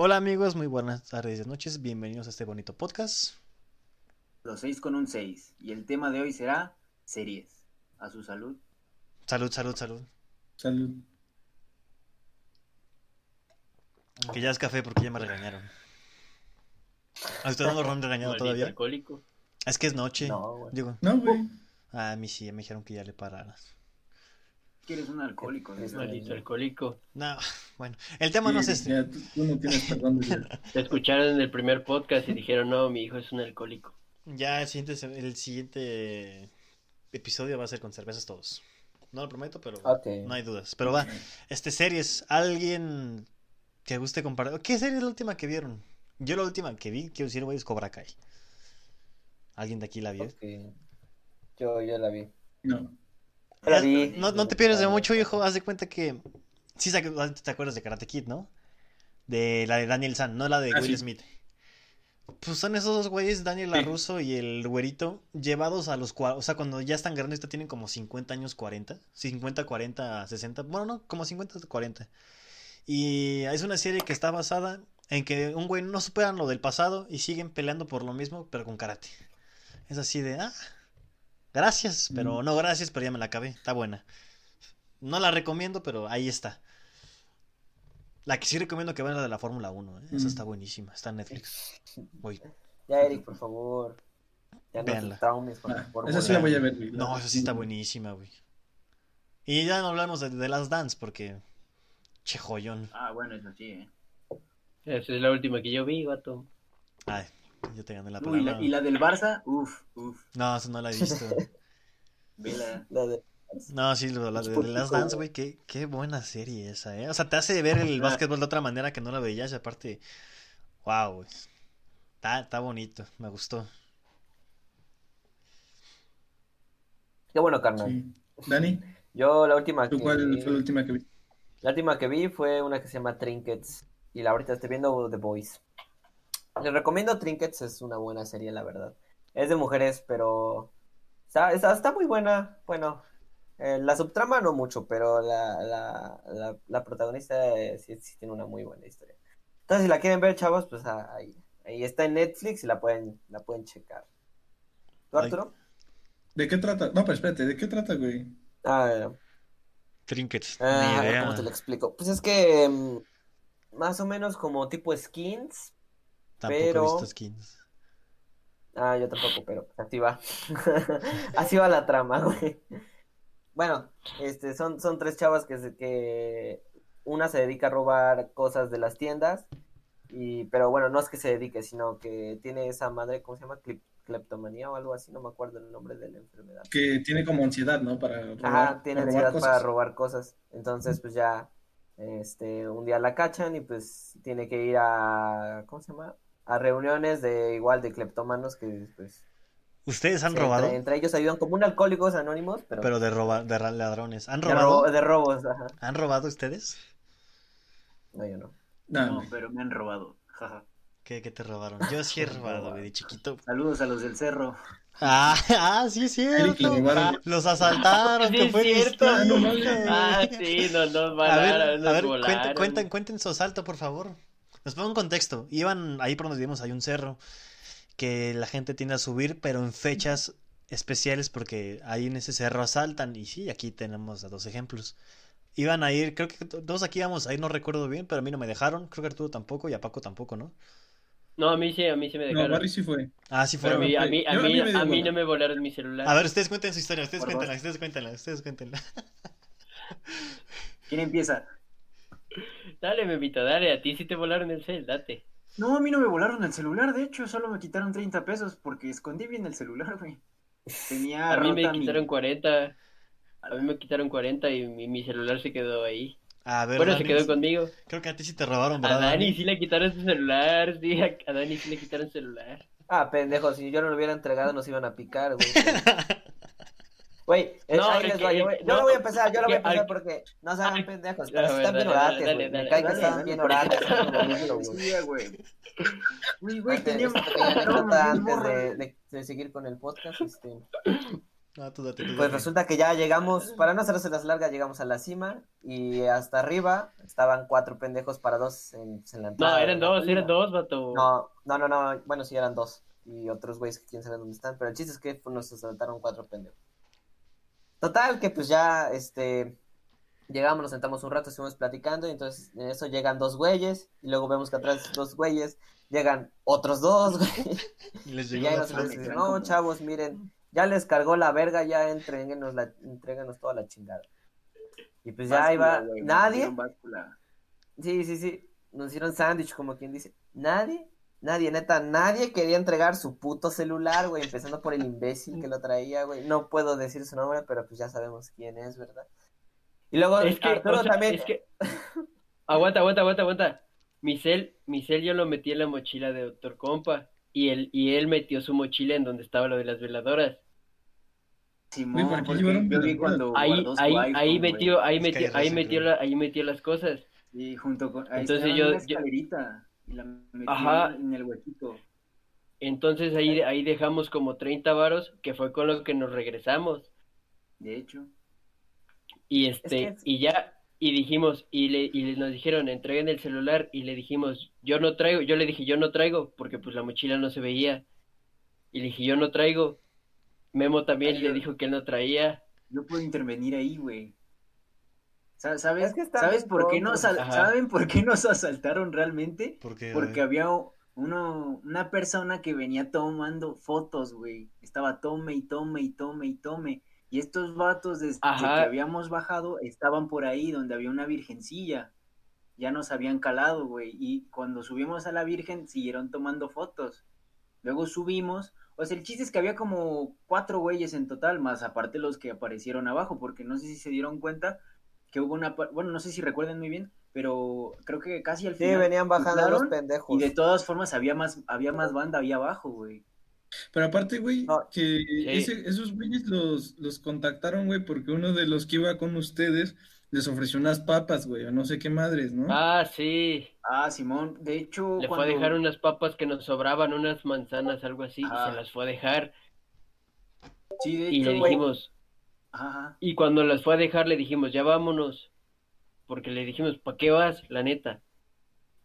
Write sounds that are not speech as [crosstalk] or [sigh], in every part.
Hola amigos, muy buenas tardes y noches, bienvenidos a este bonito podcast. Los seis con un 6. Y el tema de hoy será series. A su salud. Salud, salud, salud. Salud. Que ya es café porque ya me regañaron. ¿A ustedes no lo han regañado Maldito todavía? alcohólico. Es que es noche. No, güey. Digo, No, güey. a mí sí, me dijeron que ya le pararas. Que eres un alcohólico. Es ¿no? Maldito alcohólico. No, bueno, el tema no es este. ya, tú, tú no tienes [laughs] perdón. de- Te escucharon en el primer podcast y dijeron, no, mi hijo es un alcohólico. Ya el siguiente, el siguiente episodio va a ser con cervezas todos. No lo prometo, pero no hay dudas. Pero va, este series, alguien que guste comparar. ¿Qué serie es la última que vieron? Yo la última que vi, quiero decir, güey, es Cobra Kai. ¿Alguien de aquí la vio? Yo, yo la vi. No. La vi. No, no te pierdes de mucho, hijo. Haz de cuenta que. Sí, sa- te acuerdas de Karate Kid, ¿no? De la de Daniel San, no la de Ah, Will sí. Smith. Pues son esos dos güeyes, Daniel Sí. LaRusso y el güerito, llevados a los O sea, cuando ya están grandes, ya tienen como 50 años, 40. 50, 40, 60. Bueno, no, como 50, 40. Y es una serie que está basada en que un güey no superan lo del pasado y siguen peleando por lo mismo, pero con karate. Es así de, ah, gracias, pero Mm. no gracias, pero ya me la acabé, está buena. No la recomiendo, pero ahí está. La que sí recomiendo que vean la de la Fórmula 1, ¿eh? Esa Mm. está buenísima, está en Netflix. Voy. Ya, Eric, por favor. Ya no traumes con Ah, la fórmula. esa sí la voy a ver, güey. No, esa sí está buenísima, güey. Y ya no hablamos de, de las Dance porque... Che joyón. Ah, bueno, eso sí, ¿eh? Esa es la última que yo vi, gato. Ay, yo te gané la Uy, y la, palabra. y la del Barça, uff, uff. No, eso no la he [laughs] visto. Vela. La de- No, sí, lo- la de, de las Dance, güey, qué, qué buena serie esa, ¿eh? O sea, te hace ver el Ah. básquetbol de otra manera que no la veías, y aparte, wow, güey. Está, está bonito, me gustó. Qué bueno, carnal. Sí. Dani, Yo la última ¿tú que cuál vi, fue la última que viste? la última que vi fue una que se llama Trinkets. Y la ahorita estoy viendo The Boys. Les recomiendo Trinkets, es una buena serie, la verdad. Es de mujeres, pero está, está, está muy buena. Bueno, eh, la subtrama no mucho, pero la, la, la, la protagonista eh, sí, sí tiene una muy buena historia. Entonces, si la quieren ver, chavos, pues ah, ahí, ahí está en Netflix y la pueden, la pueden checar. ¿Tú, Ay. Arturo? ¿De qué trata? No, pero espérate, ¿de qué trata, güey? Ah, Trinkets, Ah, ni idea. ¿cómo te lo explico? Pues es que mm, más o menos como tipo skins. Tampoco he pero- visto skins. Ah, yo tampoco, pero así va. [laughs] Así va la trama, güey. Bueno, este, son, son tres chavas que, se- que una se dedica a robar cosas de las tiendas, y, pero bueno, no es que se dedique, sino que tiene esa madre, ¿cómo se llama? Clep- Cleptomanía o algo así, no me acuerdo el nombre de la enfermedad. Que tiene como ansiedad, ¿no? Para robar, Ajá, tiene para robar ansiedad para robar cosas. Entonces, pues ya, este, un día la cachan y pues tiene que ir a, ¿cómo se llama? A reuniones de igual de cleptómanos que pues ¿Ustedes han robado? Entre, entre ellos ayudan como un alcohólicos anónimos, pero, Pero de robar, de ladrones. ¿Han de, robado? ro- de robos, ajá. ¿Han robado ustedes? No, yo no. No, pero me han robado. Jaja. ¿Qué, qué te robaron? Yo sí he [laughs] robado, de chiquito. Saludos a los del cerro. Ah, [laughs] ah, sí es cierto. Los asaltaron, [laughs] Sí, que fue cierto. Ah, sí, no, nos A volaron, ver, nos a ver, volaron. cuenten, cuenten, cuenten su asalto, por favor. Nos pongo un contexto. Iban ahí por donde vivimos, hay un cerro que la gente tiende a subir, pero en fechas especiales porque ahí en ese cerro asaltan. Y sí, aquí tenemos a dos ejemplos. Iban a ir, creo que todos aquí íbamos a ir, no recuerdo bien, pero a mí no me dejaron. Creo que Arturo tampoco y a Paco tampoco, ¿no? No, a mí sí, a mí sí me No, dejaron. Barry sí fue. Ah, sí Pero a mí, a mí, a a a no me volaron mi celular. A ver, ustedes cuenten su historia, ustedes cuéntenla, ustedes cuéntenla, ustedes cuéntenla. ¿Quién empieza? Dale, Memito, dale, a ti sí te volaron el cel, date. No, a mí no me volaron el celular, de hecho, solo me quitaron 30 pesos porque escondí bien el celular, güey. Tenía A mí me rota mi- quitaron 40, a mí me quitaron 40 y mi, mi celular se quedó ahí. A ver, Bueno, se quedó conmigo. creo que a ti sí te robaron, A ¿verdad? Dani Dani? sí le quitaron su celular, sí, a, a Dani sí le quitaron celular. Ah, pendejo, si yo no lo hubiera entregado nos iban a picar, güey. [laughs] Güey, No, ahí el les va, que- yo, no, lo voy a empezar, yo lo voy a empezar porque no se hagan pendejos, pero están bien orates, güey. Me cae que están bien orates. güey. Sí, güey. Uy, güey, [laughs] Antes, de, de- de seguir con el podcast, este, Ah, tú date, tú Pues resulta que ya llegamos, para no hacerse las largas, llegamos a la cima y hasta arriba estaban cuatro pendejos para dos en, en la entrada. No, eran dos, eran dos, vato. No, no, no, no, bueno, sí eran dos. Y otros güeyes que quién sabe dónde están, pero el chiste es que pues, nos asaltaron cuatro pendejos. Total, que pues ya, este, llegamos, nos sentamos un rato, estuvimos platicando y entonces en eso llegan dos güeyes y luego vemos que atrás de esos dos güeyes llegan otros dos, güey. [laughs] Les Y llegó ya la nos flor. dicen, no, como- chavos, miren, ya les cargó la verga, ya entréguenos, la, entréguenos toda la chingada. Y pues ya iba, güey, nadie, sí, sí, sí, nos hicieron sándwich, como quien dice, nadie, nadie, neta, nadie quería entregar su puto celular, güey, empezando por el imbécil que lo traía, güey, no puedo decir su nombre, pero pues ya sabemos quién es, ¿verdad? Y luego Es que, Arturo o sea, también, es que... [laughs] Aguanta, aguanta, aguanta, aguanta. Mi cel, mi cel yo lo metí en la mochila de Doctor Compa. Y él, y él metió su mochila en donde estaba lo de las veladoras. Ahí, ahí, iPhone, ahí metió, ahí metió, ahí metió creo. la, ahí metió las cosas. Y junto con... Ahí Entonces yo- una yo-. Y la metió Ajá. en el huequito. Entonces ahí, ahí dejamos como 30 varos, que fue con lo que nos regresamos. De hecho. Y Es este, que es- y ya, y dijimos, y le, y le- nos dijeron, entreguen el celular, y le dijimos, yo no traigo, yo le dije, yo no traigo, porque pues la mochila no se veía. Y le dije, yo no traigo. Memo también Ay, le yo- dijo que él no traía. Yo puedo intervenir ahí, güey. Sa- ¿Sabes, Es que están ¿sabes por qué nos. ¿Saben por qué nos [laughs] asaltaron realmente? Porque, Porque había uno, una persona que venía tomando fotos, güey. Estaba tome y tome y tome y tome. Y estos vatos desde que habíamos bajado estaban por ahí donde había una virgencilla. Ya nos habían calado, güey. Y cuando subimos a la virgen siguieron tomando fotos. Luego subimos. O sea, el chiste es que había como cuatro güeyes en total, más aparte los que aparecieron abajo, porque no sé si se dieron cuenta que hubo una... Bueno, no sé si recuerdan muy bien, pero creo que casi al sí, final... venían bajando los pendejos. y de todas formas había más, había más banda ahí abajo, güey. Pero aparte, güey, No. que ese- esos güeyes los, los contactaron, güey, porque uno de los que iba con ustedes les ofreció unas papas, güey, o no sé qué madres, ¿no? Ah, sí. Ah, Simón, de hecho, Le fue a cuando... dejar unas papas que nos sobraban, unas manzanas, algo así, y se las fue a dejar. Sí, de Y hecho, le güey. dijimos, Ajá. y cuando las fue a dejar le dijimos, ya vámonos. Porque le dijimos, ¿para qué vas? La neta.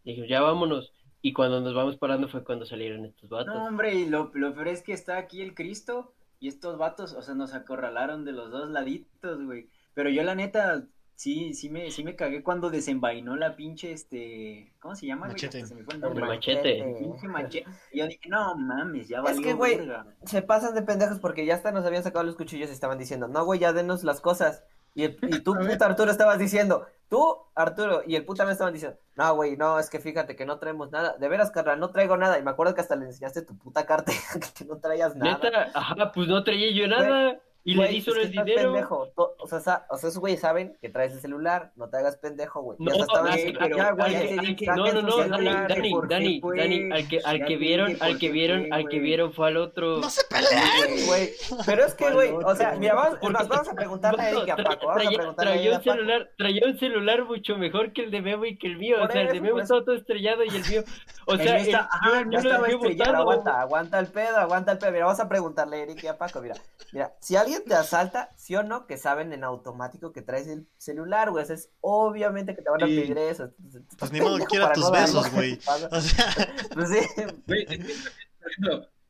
Le dijimos, ya vámonos. Y cuando nos vamos parando fue cuando salieron estos vatos. No, hombre, y lo, lo peor es que está aquí el Cristo y estos vatos, o sea, nos acorralaron de los dos laditos, güey. Pero yo la neta, sí, sí me, sí me cagué cuando desenvainó la pinche, este, ¿cómo se llama? Machete. Hasta se me fue el El nombre. machete. Pinche machete. Y yo dije, no mames, ya Es valió que, güey, se pasan de pendejos porque ya hasta nos habían sacado los cuchillos y estaban diciendo, no, güey, ya denos las cosas. Y, el- y tú, [laughs] puta Arturo, estabas diciendo, tú, Arturo, y el puta me estaban diciendo, no, güey, no, es que fíjate que no traemos nada. De veras, carnal, no traigo nada. Y me acuerdo que hasta le enseñaste tu puta cartera, [laughs] que no traías nada. Neta, ajá, pues no traía yo nada. Y le Güey, di es solo el dinero. pendejo. O sea, sa- o sea, esos güeyes saben que traes el celular, no te hagas pendejo, güey. No, di, No, no, Dani, Dani, qué Dani, al que, al que vieron, al que vieron, al que vieron fue al otro. ¡No se peleen! Güey, pero es que, ¿Cuál güey, o sea, mira, vamos, más, vamos a preguntarle a Eric y a tra- Paco, vamos a traía, preguntarle a traía un Paco. celular, traía un celular mucho mejor que el de Memo y que el mío. Por o sea, el de Memo estaba todo estrellado y el mío. O sea, mío está- el- ajá, yo, lo aguanta, aguanta el pedo, aguanta el pedo. Mira, vamos a preguntarle a Eric y a Paco. Mira, mira, si alguien te asalta, sí o no, que saben en automático que traes el celular, güey. Eso es obviamente que te van a Sí. pedir eso. Pues ni modo que quiera tus besos, [laughs] güey. O sea, Pues sí, Güey,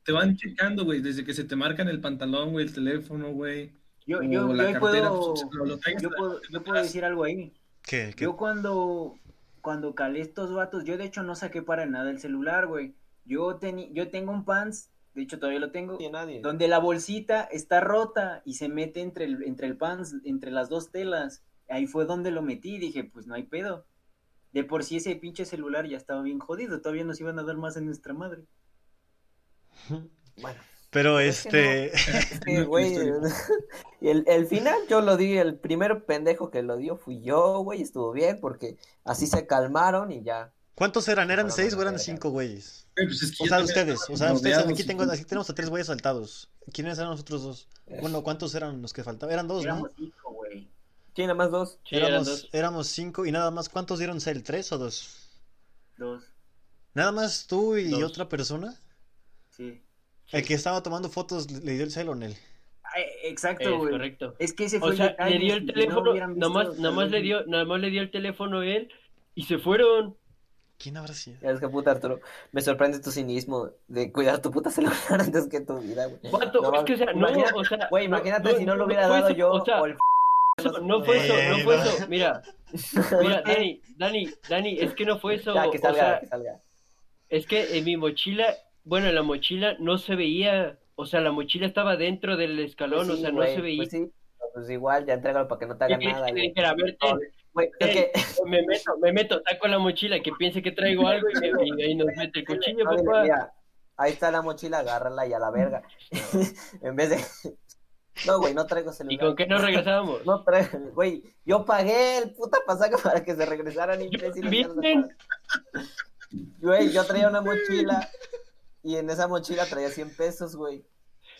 te van checando, güey, desde que se te marcan el pantalón, güey, el teléfono, güey, Yo, o yo, la yo cartera, puedo, pues, yo puedo, yo puedo decir algo ahí. ¿qué? ¿Qué? Yo cuando, cuando calé estos vatos, yo de hecho no saqué para nada el celular, güey. Yo, teni- yo tengo un pants, de hecho todavía lo tengo, Sí, nadie. donde la bolsita está rota y se mete entre el, entre el pants, entre las dos telas. Ahí fue donde lo metí, dije, pues no hay pedo. De por sí ese pinche celular ya estaba bien jodido, todavía nos iban a dar más en nuestra madre. Bueno, Pero Es que este. [laughs] [laughs] güey, el, el final yo lo di, el primer pendejo que lo dio fui yo, güey, estuvo bien porque así se calmaron y ya. ¿Cuántos eran? ¿Eran seis o eran cinco güeyes? Güey, pues es que O sea, ustedes. O sea, ustedes. Aquí tengo, aquí tenemos a tres güeyes saltados. ¿Quiénes eran los otros dos? Bueno, ¿cuántos eran los que faltaban? Eran dos, ¿no? Éramos cinco, güey. Sí, nada más dos. Sí, Éramos, dos. éramos cinco y nada más. ¿Cuántos dieron cel? ¿Tres o dos? Dos, ¿Nada más tú y Dos. otra persona? sí. El que estaba tomando fotos le dio el cel o no? Ay, Exacto, Es güey. correcto. Es que ese fue O sea, le dio el no teléfono, visto, nomás, nomás le no. dio, nomás le dio el teléfono a él y se fueron. ¿Quién habrá sido? Es que puta Arturo, me sorprende tu cinismo de cuidar tu puta celular [laughs] antes que tu vida, güey. Vato, No, es que, o sea, no, imagínate- o sea, Güey, no- imagínate si no lo hubiera dado eso, yo o sea, o el eso, no fue eso, no fue eso. [laughs] Mira, mira, Dani, Dani, Dani, es que no fue eso. Ya, que o salga, sea, que salga. es que en mi mochila, bueno, en la mochila no se veía, o sea, la mochila estaba dentro del escalón, Pues o sea, no se veía. Pues sí, pues igual, ya entrégalo para que no te haga Y nada, güey. dijera, a ver, ten, Que... me meto, me meto, saco la mochila, que piense que traigo [laughs] algo y, me- y ahí nos mete el cuchillo, papá. mira, ahí está la mochila, agárrala y a la verga. [laughs] en vez de... [laughs] No, güey, no traigo ¿Y con qué nos regresábamos? No traigo, güey, yo pagué el puta pasaje para que se regresaran imbéciles. Güey, yo traía una mochila y en esa mochila traía 100 pesos, güey.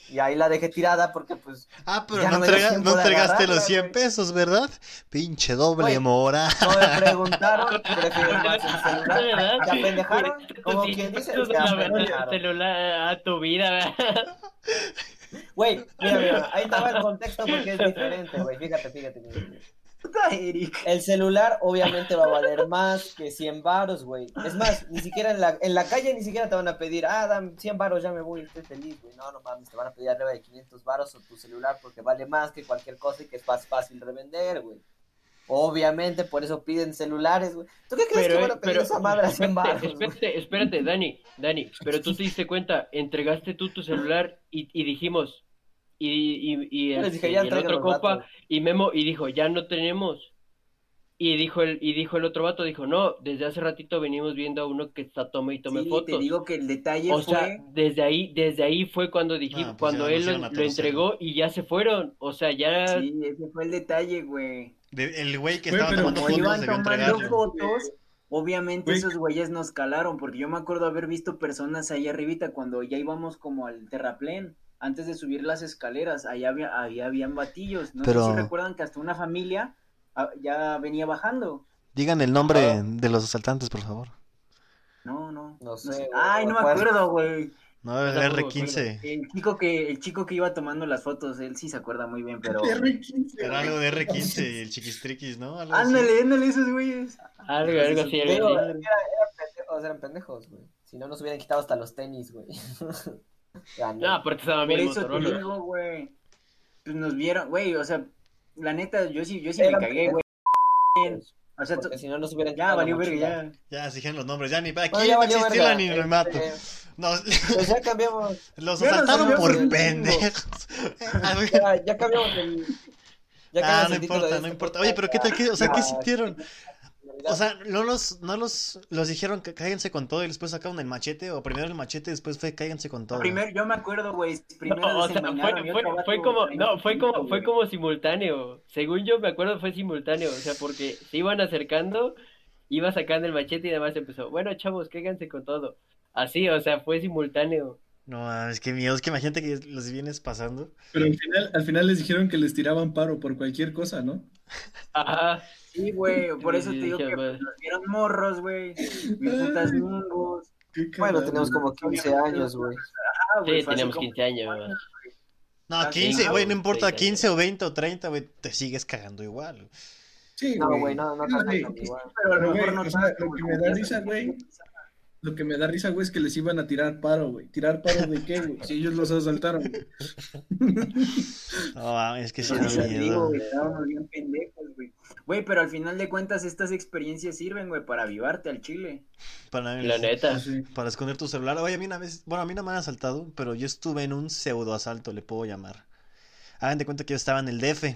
Y ahí la dejé tirada porque, pues, Ah, pero no, no entrega- entregaste los 100 güey. pesos, ¿verdad? Pinche doble Güey. mora. no me preguntaron, prefiero más el [laughs] celular. ¿Se apendejaron? Como quien dice, apendejaron. celular a tu vida, ¿verdad? Güey, mira, mira, ahí estaba el contexto porque es diferente, güey. Fíjate, fíjate, fíjate. Eric. El celular obviamente va a valer más que 100 varos, güey. Es más, ni siquiera en la, en la calle ni siquiera te van a pedir, ah, dame 100 varos, ya me voy, estoy feliz, güey. No, no mames, te van a pedir arriba de 500 varos o tu celular porque vale más que cualquier cosa y que es más fácil revender, güey. Obviamente, por eso piden celulares, güey. ¿Tú qué crees que van a pedir esa madre a 100 espérate, varos, espérate, espérate, Dani, Dani, pero tú te diste cuenta, entregaste tú tu celular y, y dijimos, y, y, y el, dije, y ya el traigan otro compa, y Memo, y dijo, ya no tenemos. Y dijo el, y dijo el otro vato, dijo, no, desde hace ratito venimos viendo a uno que está tome y tome Sí, fotos. te digo que el detalle O fue... sea, desde ahí, desde ahí fue cuando dijimos, Ah, pues cuando él lo, entregó y ya se fueron. O sea, ya Sí, ese fue el detalle, güey. De- el güey que estaba tomando fotos iban debió tomando fotos, obviamente Güey. esos güeyes nos calaron, porque yo me acuerdo haber visto personas ahí arribita cuando ya íbamos como al terraplén, antes de subir las escaleras, allá había, había habían batillos. No Pero- sé si recuerdan que hasta una familia ah, ya venía bajando. Digan el nombre de los asaltantes, por favor. No, no. No sé, Ay, no me acuerdo, güey. No, el tampoco me R15. El chico que el chico que iba tomando las fotos, él sí se acuerda muy bien, pero [laughs] R15, Era algo de R15 y [laughs] el chiquistriquis, ¿no? Algo así. ándale, ándale esos güeyes. algo, algo así. era- eran pendejos, eran pendejos, güey. Si no, nos hubieran quitado hasta los tenis, güey. [laughs] Ya, no. Porque estaba bien te Motorola. digo, güey. Pues nos vieron, güey, o sea, la neta, yo sí, yo sí me cagué, güey. O sea, si no, nos hubieran ya valió verga, ya. Ya, se dijeron los nombres. Ya ni aquí Bueno, ya no valió verga. ni me Este, mato. Nos, Pues [laughs] ya cambiamos. los Ya asaltaron cambiamos por pendejos. [laughs] Ya, ya cambiamos el. Ya Ah, no importa, no este importa. Oye, pero ¿qué tal? ¿Qué, o sea, ¿qué sintieron? O sea, ¿no los, no los, los dijeron que cáiganse con todo y después sacaron el machete? ¿O primero el machete y después fue cáiganse con todo? Primero, yo me acuerdo, güey, primero No, o sea, fue, fue, como, no, fue como, fue como simultáneo. Según yo me acuerdo fue simultáneo, o sea, porque se iban acercando, iba sacando el machete y además empezó, bueno, chavos, cáiganse con todo. Así, o sea, fue simultáneo. No, es que miedo, es que imagínate que los vienes pasando. Pero al final, al final les dijeron que les tiraban paro por cualquier cosa, ¿no? Ajá. Sí, güey, [laughs] por eso te digo que nos vieron morros, güey. Putas Bueno, tenemos como 15 años, güey. Ah, güey, Sí, teníamos como- 15 años. No, Ah, 15, sí, güey, no importa, sí, 15 o 20 o 30, güey, te sigues cagando igual. Sí, No, güey, no, no güey. igual. Pero a lo mejor güey, no lo güey, que me da risa, sabes, güey, Lo que me da risa, güey, es que les iban a tirar paro, güey. ¿Tirar paro de qué, güey? Si ellos los asaltaron. No, es que sí eso te digo, miedo. güey, estábamos bien pendejos, güey. Güey, pero al final de cuentas estas experiencias sirven, güey, para avivarte al chile. Para, La neta. Para esconder tu celular. Oye, a mí una vez, bueno, a mí no me han asaltado, pero yo estuve en un pseudo asalto, le puedo llamar. Hagan de cuenta que yo estaba en el DF,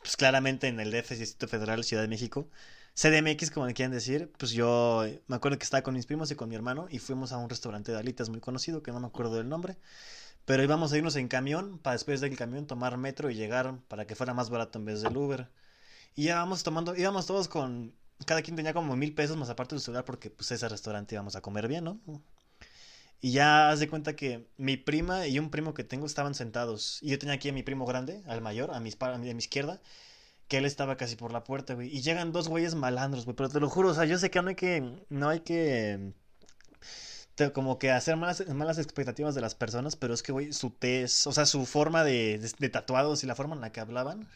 pues claramente en el DF, Distrito Federal, Ciudad de México. CDMX, como le quieran decir, pues yo me acuerdo que estaba con mis primos y con mi hermano y fuimos a un restaurante de alitas muy conocido, que no me acuerdo del nombre, pero íbamos a irnos en camión para después del camión tomar metro y llegar para que fuera más barato en vez del Uber. Y ya vamos tomando, íbamos todos con, cada quien tenía como mil pesos más aparte del celular porque pues ese restaurante íbamos a comer bien, ¿no? Y ya haz de cuenta que mi prima y un primo que tengo estaban sentados. Y yo tenía aquí a mi primo grande, al mayor, a mi, a a mi izquierda, que él estaba casi por la puerta, güey. Y llegan dos güeyes malandros, güey. Pero te lo juro, o sea, yo sé que no hay que, no hay que como que hacer malas, malas expectativas de las personas, pero es que, güey, su tez, o sea, su forma de, de, de tatuados y la forma en la que hablaban,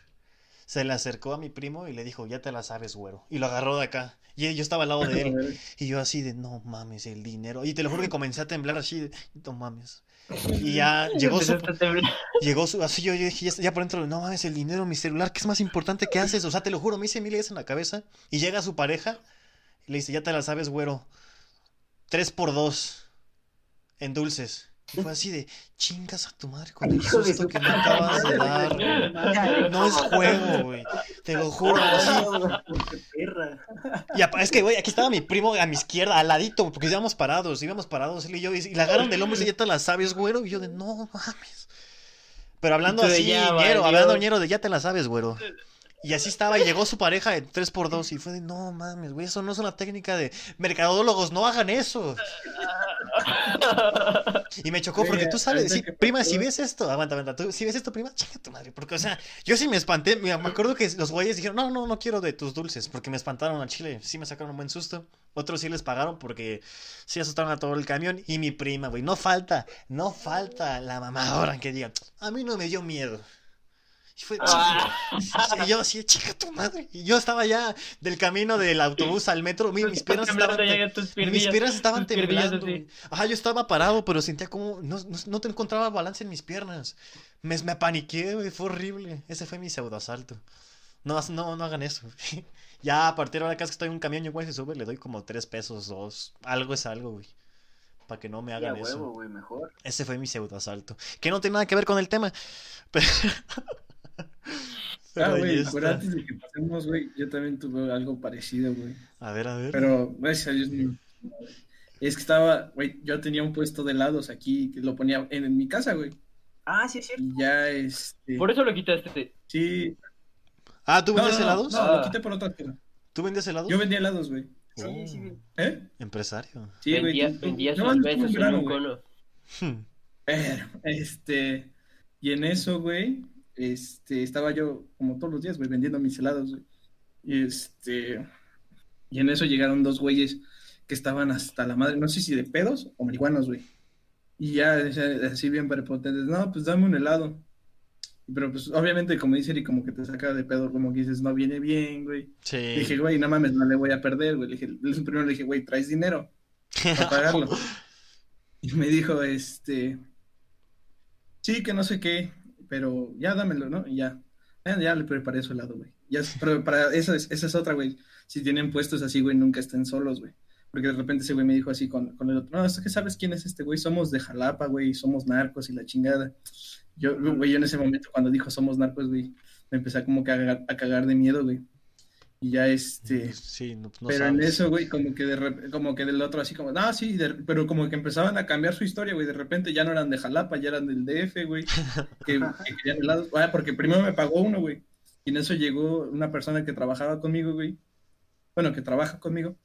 se le acercó a mi primo y le dijo, ya te la sabes, güero. Y lo agarró de acá. Y yo estaba al lado de él. [laughs] Y yo así de, no mames, el dinero. Y te lo juro que comencé a temblar así de, no mames. Y ya [laughs] llegó su, [laughs] llegó su, así yo, yo dije, ya, ya por dentro, no mames, el dinero, mi celular, ¿qué es más importante que haces? O sea, te lo juro, me hice mil ideas en la cabeza. Y llega su pareja y le dice, ya te la sabes, güero. Tres por dos en dulces. Y fue así de, chingas a tu madre con [laughs] el susto su que me acabas de dar. güey". No es juego, güey. Te lo juro. Y es que, güey, aquí estaba mi primo a mi izquierda, al ladito, porque íbamos parados, íbamos parados él y yo, y, la agarran del hombro y dice, ya te la sabes, güero, y yo de, no mames. Pero hablando así, "Ya ñero, valió". hablando ñero de, ya te la sabes, güero. Y así estaba, y llegó su pareja de 3x2 y fue de, no mames, güey, eso no es una técnica de mercadólogos, no hagan eso. [laughs] Y me chocó porque tú sabes, sí, prima, si ves esto, aguanta, aguanta, tú, si ves esto, prima, chinga tu madre, porque, o sea, yo sí me espanté, me, me acuerdo que los güeyes dijeron, no, no, no quiero de tus dulces, porque me espantaron al chile, sí me sacaron un buen susto, otros sí les pagaron porque sí asustaron a todo el camión, y mi prima, güey, no falta, no falta la mamá ahora que diga, a mí no me dio miedo. Y fue, Ah. y yo así, chica tu madre. Y yo estaba ya del camino del autobús al metro, mi- mis piernas estaban... Mis piernas estaban temblando. Ajá, yo estaba parado, pero sentía como. No, no, no te encontraba balance en mis piernas. Me, me apaniqué, güey. Fue horrible. Ese fue mi pseudoasalto. No, no, no hagan eso. [laughs] ya a partir de ahora, que estoy en un camión, yo, güey, se sube, le doy como tres pesos, dos. Algo es algo, güey. Para que no me hagan huevo, eso. güey, mejor. Ese fue mi pseudoasalto. Que no tiene nada que ver con el tema. [laughs] Pero. Ah, güey, antes de que pasemos, güey, yo también tuve algo parecido, güey. A ver, a ver. Pero, gracias a Dios, no. Es que estaba, güey, yo tenía un puesto de helados aquí que lo ponía en, en mi casa, güey. Ah, sí, es cierto. Y ya, este. Por eso lo quitaste. Sí. Ah, ¿tú No, vendes no, no, helados? No, Ah. lo quité por otra cosa. ¿Tú vendes helados? Yo vendía helados, güey. Sí, Oh, sí, bien. ¿Eh? Empresario. Sí, güey. vendía tú- tú- vendía no, besos en un güey. cono. Hmm. [laughs] Pero, este, y en eso, güey, este, estaba yo como todos los días, güey, vendiendo mis helados, güey. Y este, y en eso llegaron dos güeyes que estaban hasta la madre, no sé si de pedos o marihuanos, güey. Y ya, así bien prepotentes, no, pues dame un helado. Pero pues obviamente, como dice Eric, como que te saca de pedo, como que dices, no viene bien, güey. Sí. Le dije, güey, no mames, no le voy a perder, güey. Le dije, primero le dije, güey, ¿traes dinero? para [laughs] pagarlo. Y me dijo, este, sí, que no sé qué, pero ya dámelo, ¿no? Y ya, ya, ya le preparé su helado, güey. Ya, pero para esa es, esa es otra, güey. Si tienen puestos así, güey, nunca estén solos, güey. Porque de repente ese güey me dijo así con, con el otro, no, es que sabes quién es este güey, somos de Jalapa, güey, somos narcos y la chingada. Yo, güey, yo en ese momento cuando dijo somos narcos, güey, me empecé como que a, a cagar de miedo, güey. Y ya este... Sí, no, no Pero en sabes. eso, güey, como que de rep- como que del otro así como, no, sí, de- pero como que empezaban a cambiar su historia, güey, de repente ya no eran de Jalapa, ya eran del DF, güey, [laughs] que, que querían helados, ah, porque primero me pagó uno, güey, y en eso llegó una persona que trabajaba conmigo, güey, bueno, que trabaja conmigo,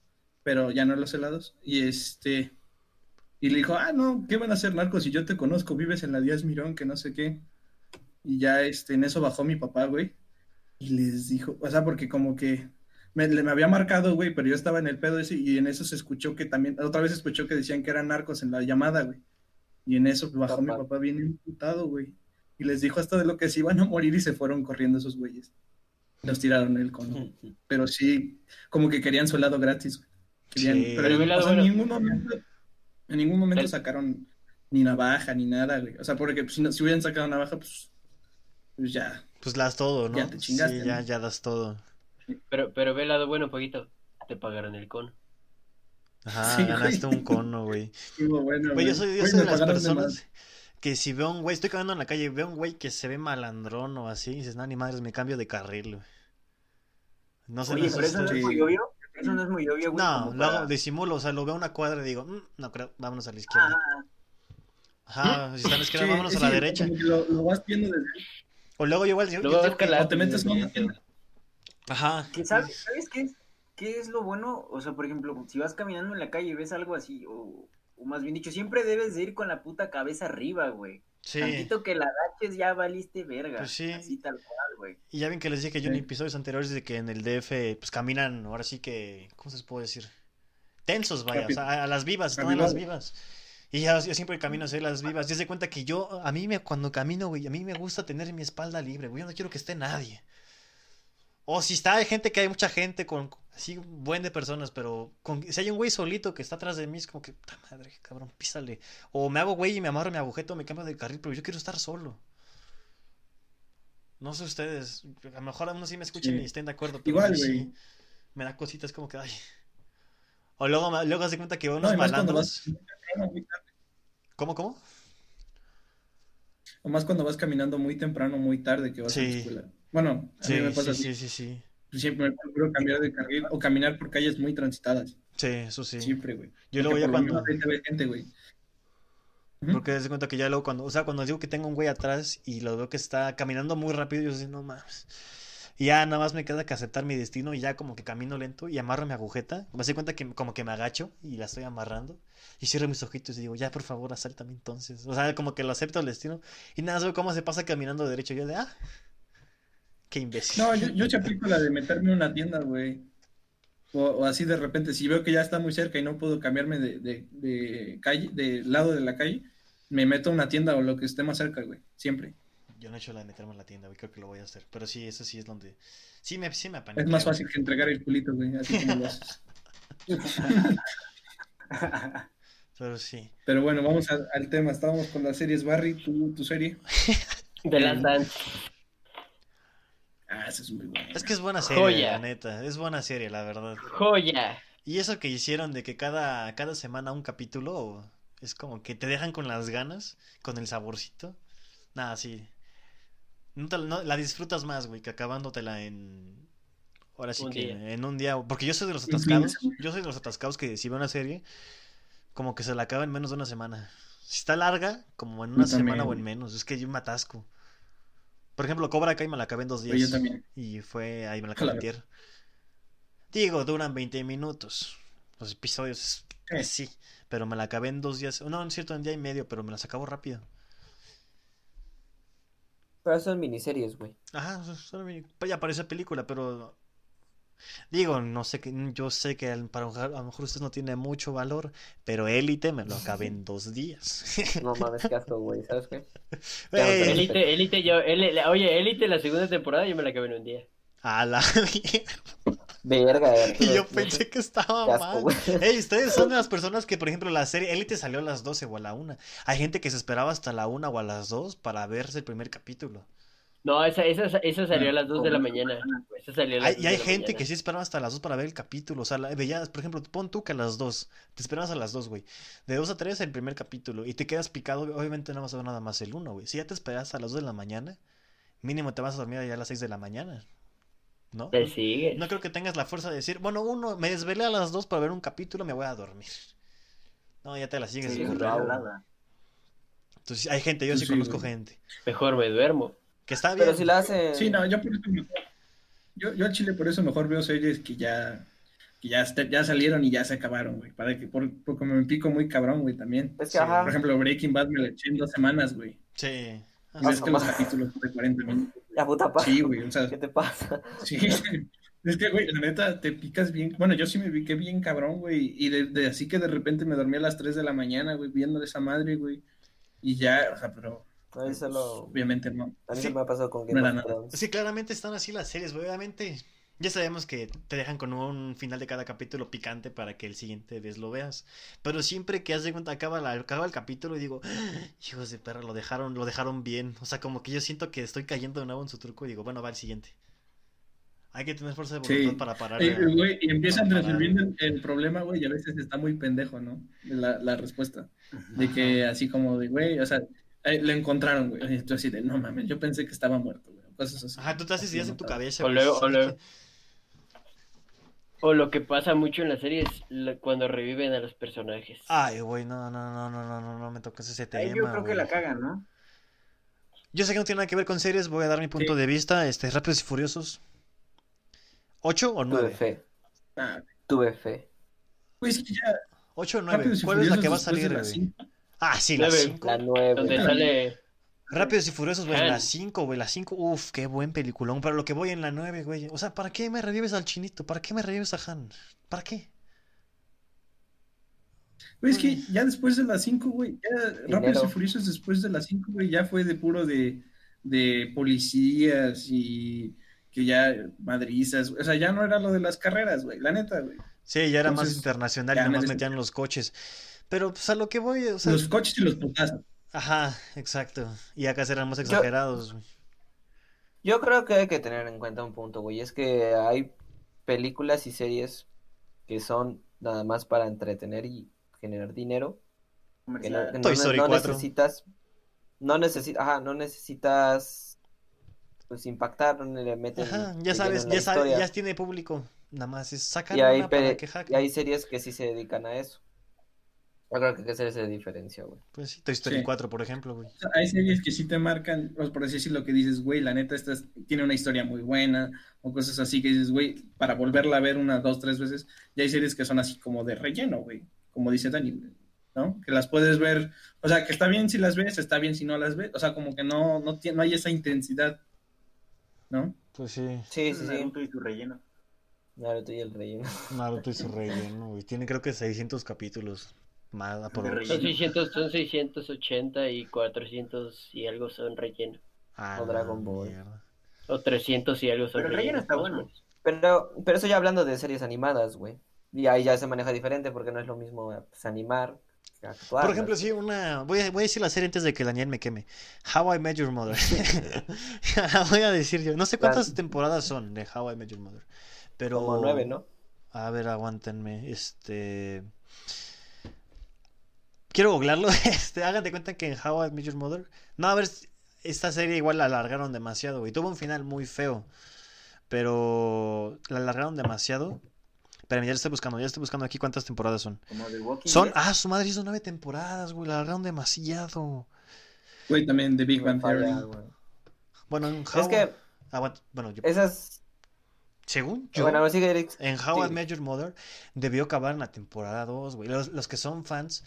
pero ya no los helados, y este, y le dijo, ah, no, ¿qué van a hacer narcos si yo te conozco, vives en la Díaz Mirón, que no sé qué, y ya, este, en eso bajó mi papá, güey, y les dijo, o sea, porque como que me, le- me había marcado, güey, pero yo estaba en el pedo ese y en eso se escuchó que también, otra vez escuchó que decían que eran narcos en la llamada, güey. Y en eso bajó mi Papá. bien imputado, güey. Y les dijo hasta de lo que se iban a morir y se fueron corriendo esos güeyes. Los tiraron el cono. [laughs] Pero sí, como que querían su helado gratis, güey. Querían- Sí. pero Pero el o sea, en ningún momento, en ningún momento sacaron ni navaja ni nada, güey. O sea, porque pues, si, no- si hubieran sacado navaja, pues, pues ya. Pues das todo, ¿no? Ya te chingaste, Sí, ya, ya das todo. Pero, pero ve el lado bueno, poquito. Te pagaron el cono. Ajá, Sí, ganaste güey. un cono, güey. [laughs] Bueno, Güey, yo güey. soy, yo soy de las de personas que si veo un güey, estoy caminando en la calle veo un güey que se ve malandrón o así, y dices, no, ni madres, me cambio de carril, güey. No sé, Oye, no sé pero eso no es muy obvio. Eso no es muy obvio, güey. No, lo hago, para- disimulo, o sea, lo veo a una cuadra y digo, "Mm, no creo, vámonos a la izquierda. Ah, Ajá, si está a la izquierda, Sí, vámonos a sí, la derecha. Lo, lo vas viendo desde O luego yo igual, yo, Lo yo que- o te metes con. Ajá. ¿qué sabes, ¿Sabes qué es, qué es lo bueno? O sea, por ejemplo, si vas caminando en la calle y ves algo así, o, o más bien dicho, siempre debes de ir con la puta cabeza arriba, güey. Sí. Tantito que la agaches ya valiste verga. Pues sí. Así tal cual, güey. Y ya ven que les dije yo en episodios anteriores de que en el DF pues caminan, ahora sí que, ¿cómo se les puede decir? tensos, vaya, o sea, a las vivas, están a las vivas. Y ya, yo siempre camino hacia las vivas. Ya se cuenta que yo, a mí me, cuando camino, güey, a mí me gusta tener mi espalda libre, güey. Yo no quiero que esté nadie. O si está, hay gente que hay mucha gente con, así, buen de personas, pero con, si hay un güey solito que está atrás de mí, es como que, puta madre, cabrón, písale. O me hago güey y me amarro mi agujeto, me cambio de carril, pero yo quiero estar solo. No sé ustedes, a lo mejor aún sí me escuchen Sí. y estén de acuerdo, pero Igual, a sí me da cositas como que, ay. O luego, luego hace cuenta que No, unos cuando malandros. ¿Cómo, cómo? O más cuando vas caminando muy temprano, muy tarde que vas a la Sí. escuela. Bueno, a Sí, mí me sí, pasa así. sí, sí, sí. Siempre me procuro cambiar de carril o caminar por calles muy transitadas. Sí, eso sí. Siempre, güey. Yo luego ya cuando... gente, güey. Porque se cuenta que ya luego cuando, o sea, cuando digo que tengo un güey atrás y lo veo que está caminando muy rápido, yo digo, no mames. Y ya nada más me queda que aceptar mi destino y ya como que camino lento y amarro mi agujeta. Me doy cuenta que como que me agacho y la estoy amarrando. Y cierro mis ojitos y digo, ya por favor, asáltame entonces. O sea, como que lo acepto el destino. Y nada veo cómo se pasa caminando derecho. Yo de, ah, qué imbécil. No, yo, yo [laughs] sí aplico la de meterme en una tienda, güey. O, o así de repente, si veo que ya está muy cerca y no puedo cambiarme de, de, de calle, de lado de la calle, me meto a una tienda o lo que esté más cerca, güey. Siempre. Yo no he hecho la de meterme en la tienda, güey. Creo que lo voy a hacer. Pero sí, eso sí es donde... Sí me, sí me Es más fácil que entregar el culito, güey. Así como lo haces. [laughs] Pero sí. Pero bueno, vamos a- al tema. Estábamos con las series Barry, tu, tu serie. [laughs] De las Dance. Ah, esa es muy buena. Es que es buena serie, Joya. la neta. Es buena serie, la verdad. Joya. Y eso que hicieron de que cada, cada semana un capítulo es como que te dejan con las ganas, con el saborcito. Nada, sí. No te- no- la disfrutas más, güey, que acabándotela en... Ahora sí Un que día. en un día. Porque yo soy de los atascados. Yo soy de los atascados que si veo una serie, como que se la acaba en menos de una semana. Si está larga, como en una Yo también, semana o en menos. Es que yo me atasco. Por ejemplo, Cobra Kai me la acabé en dos días. Yo también. Y fue ahí me la acabé Claro. antier. Digo, duran 20 minutos. Los episodios, es- Sí. es. Pero me la acabé en dos días. No, en cierto, en día y medio, pero me las acabo rápido. Pero son miniseries, güey. Ajá, solo me- ya parece película, pero. Digo, no sé que. Yo sé que para a lo mejor usted no tiene mucho valor, pero Élite me lo acabé en dos días. [laughs] No mames, qué asco, güey. ¿Sabes qué? Elite, Elite, yo, oye, Elite la segunda temporada yo me la acabé en un día. a la [laughs] Verga, Y yo pensé que estaba asco, mal. güey. Ey, ustedes son de las personas que, por ejemplo, la serie Élite salió a las 12 o a la 1. Hay gente que se esperaba hasta la 1 o a las 2 para verse el primer capítulo. No, esa, esa, esa salió a las 2 de la mañana. Esa salió a las Hay- 2 y hay de la gente mañana. que sí esperaba hasta las 2 para ver el capítulo. O sea, la- veías, por ejemplo, pon tú que a las 2. Te esperabas a las 2, güey. De 2 a 3 el primer capítulo. Y te quedas picado. Obviamente no vas a ver nada más el 1, güey. Si ya te esperas a las 2 de la mañana, mínimo te vas a dormir ya a las 6 de la mañana. ¿No? Te sigue. No creo que tengas la fuerza de decir, bueno, uno, me desvelé a las 2 para ver un capítulo, me voy a dormir. No, ya te la sigues. Sí. Jalada. Entonces, hay gente, yo Sí, conozco güey. gente. Mejor me duermo. Que está bien. Pero si la hacen. Sí, no, yo por eso mejor. Yo, yo al chile por eso mejor veo series que ya. Que ya, este- ya salieron y ya se acabaron, güey. Para que, por, por como me pico muy cabrón, güey, también. Es que, Sí, ajá. Por ejemplo, Breaking Bad me lo eché en dos semanas, güey. Sí. Ah, Y ves no que los capítulos son de 40 minutos. La puta pa. Sí, güey, o sea, ¿Qué te pasa? sí. [laughs] Es que, güey, la neta, te picas bien. Bueno, yo sí me piqué bien cabrón, güey. Y de, de- así que de repente me dormí a las 3 de la mañana, güey, viendo esa madre, güey. Y ya, o sea, pero obviamente no. A mí Sí. se me ha pasado con No Game era of nada. Thrones. Sí, claramente están así las series, güey. Obviamente, ya sabemos que te dejan con un final de cada capítulo picante para que el siguiente vez lo veas. Pero siempre que haz de cuenta, acaba, la, acaba el capítulo y digo, "Ah, hijos de perra, lo dejaron, lo dejaron bien. O sea, como que yo siento que estoy cayendo de nuevo en su truco y digo, bueno, va el siguiente. Hay que tener fuerza de Sí. voluntad para parar. Y, a- güey, y empiezan resolviendo el, el problema, güey, y a veces está muy pendejo, ¿no? La, la respuesta. De que así como de, güey, o sea, eh, lo encontraron, güey. Y tú así de, no mames, yo pensé que estaba muerto, güey. Cosas así. Ajá, tú te haces ideas en tu cabeza. O luego- o luego- O lo que pasa mucho en las series la- cuando reviven a los personajes. Ay, güey, no, no, no, no, no, no, no me toques ese tema. Ahí yo creo que la cagan, ¿no? Yo sé que no tiene nada que ver con series, voy a dar mi punto Sí. de vista. Este, Rápidos y Furiosos. ¿Ocho o Tuve nueve? fe. Ah, Tuve fe. pues que ya, ¿Ocho o nueve? ¿Cuál es la que va a salir. Ah, sí, la Nueve. 5. La nueve. Donde güey. sale. Rápidos y Furiosos, güey, Han. la 5, güey, la 5. Uf, qué buen peliculón. Pero lo que voy en la 9, güey. O sea, ¿para qué me revives al chinito? ¿Para qué me revives a Han? ¿Para qué? Güey, es que ya después de las 5, güey, ya Dinero. Rápidos y Furiosos después de las 5, güey, ya fue de puro de, de policías y que ya madrizas, o sea, ya no era lo de las carreras, güey, la neta, güey. Sí, ya era más internacional y ya nada más metían los coches. Pero pues a lo que voy, o sea, Los coches y los putazos. Ajá, exacto. Y acá serán más exagerados. güey. Yo creo que hay que tener en cuenta un punto, güey. Es que hay películas y series que son nada más para entretener y generar dinero. Que no, Comercial. que no- Toy Story no 4. necesitas. No necesitas. Ajá, no necesitas. Pues impactar, no le meten. Ajá, ya sabes, ya sabes, historia. ya tiene público. Nada más es sacar Y hay, una para pe- que y hay series que sí se dedican a eso. Yo creo que hay que hacer esa diferencia, güey. Pues sí, Toy Story Sí. 4, por ejemplo, güey. O sea, hay series que sí te marcan, pues, por así decirlo, que dices, güey, la neta, esta es- tiene una historia muy buena, o cosas así que dices, güey, para volverla a ver una, dos, tres veces, y hay series que son así como de relleno, güey, como dice Dani, ¿no? Que las puedes ver, o sea, que está bien si las ves, está bien si no las ves, o sea, como que no, no, tiene, no hay esa intensidad, ¿no? Pues sí, Sí, sí, sí. Naruto y su relleno. Naruto y el relleno. Naruto y su [laughs] relleno, güey. Tiene creo que 600 capítulos más por. Son 600, son 680 y 400 y algo son relleno. Ah, O Dragon Ball. mierda. O 300 y algo son Pero el relleno relleno, está bueno. Pero, pero eso ya hablando de series animadas, güey. Y ahí ya se maneja diferente porque no es lo mismo pues, animar actuar. Por ¿no? ejemplo, sí, una. Voy a, voy a decir la serie antes de que Daniel me queme. How I Met Your Mother. [laughs] La voy a decir yo. No sé cuántas Claro. temporadas son de How I Met Your Mother. Pero. Como nueve, ¿no? A ver, aguántenme. Este. Quiero googlearlo. [laughs] Este, hagan de cuenta que en How I Met Your Mother. No, a ver, esta serie igual la alargaron demasiado, güey. Tuvo un final muy feo. Pero la alargaron demasiado. Espérame, ya estoy buscando. Ya estoy buscando aquí cuántas temporadas son. Como The Walking Son. Dead. Ah, su madre hizo nueve temporadas, güey. La alargaron demasiado. Güey, también de Big Bang Theory. Bueno, en How Es que bueno, yo- esas. según yo. Bueno, sigue Eric. En How I Sí. Met Your Mother debió acabar en la temporada 2, güey. Los, los que son fans,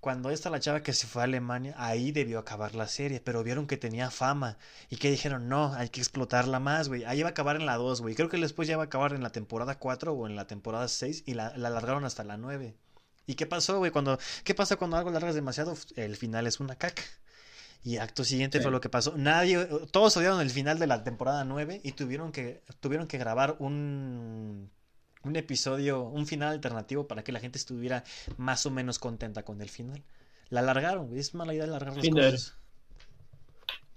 cuando esta la chava que se fue a Alemania, ahí debió acabar la serie, pero vieron que tenía fama y que dijeron, no, hay que explotarla más, güey. Ahí va a acabar en la 2, güey. Creo que después ya va a acabar en la temporada 4 o en la temporada 6 y la, la alargaron hasta la 9. ¿Y qué pasó, güey? Cuando, ¿Qué pasa cuando algo largas demasiado? El final es una caca. Y acto siguiente Sí. fue lo que pasó. Nadie, todos odiaron el final de la temporada 9 y tuvieron que, tuvieron que grabar un, un episodio, un final alternativo para que la gente estuviera más o menos contenta con el final. La alargaron, güey. Es mala idea alargar las Final. cosas.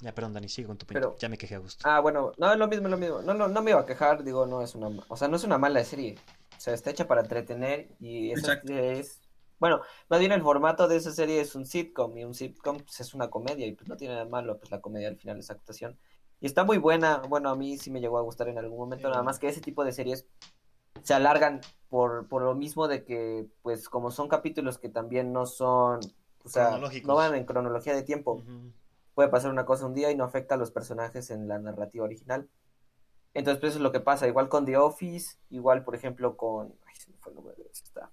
Ya, perdón, Dani, sigue con tu. Pero- Ya me quejé a gusto. Ah, bueno, no es lo mismo, es lo mismo. No, no, no me iba a quejar, digo, no es una, o sea, no es una mala serie. O sea, está hecha para entretener y esa Exacto. es, bueno, más bien el formato de esa serie es un sitcom y un sitcom pues, es una comedia y pues no tiene nada malo, pues la comedia al final es actuación. Y está muy buena, bueno, a mí sí me llegó a gustar en algún momento, Sí, nada más que ese tipo de series se alargan por, por lo mismo de que, pues como son capítulos que también no son, o sea, no van en cronología de tiempo puede pasar una cosa un día y no afecta a los personajes en la narrativa original. Entonces, pues eso es lo que pasa. Igual con The Office, igual, por ejemplo, con. Ay, se me fue el nombre de esta.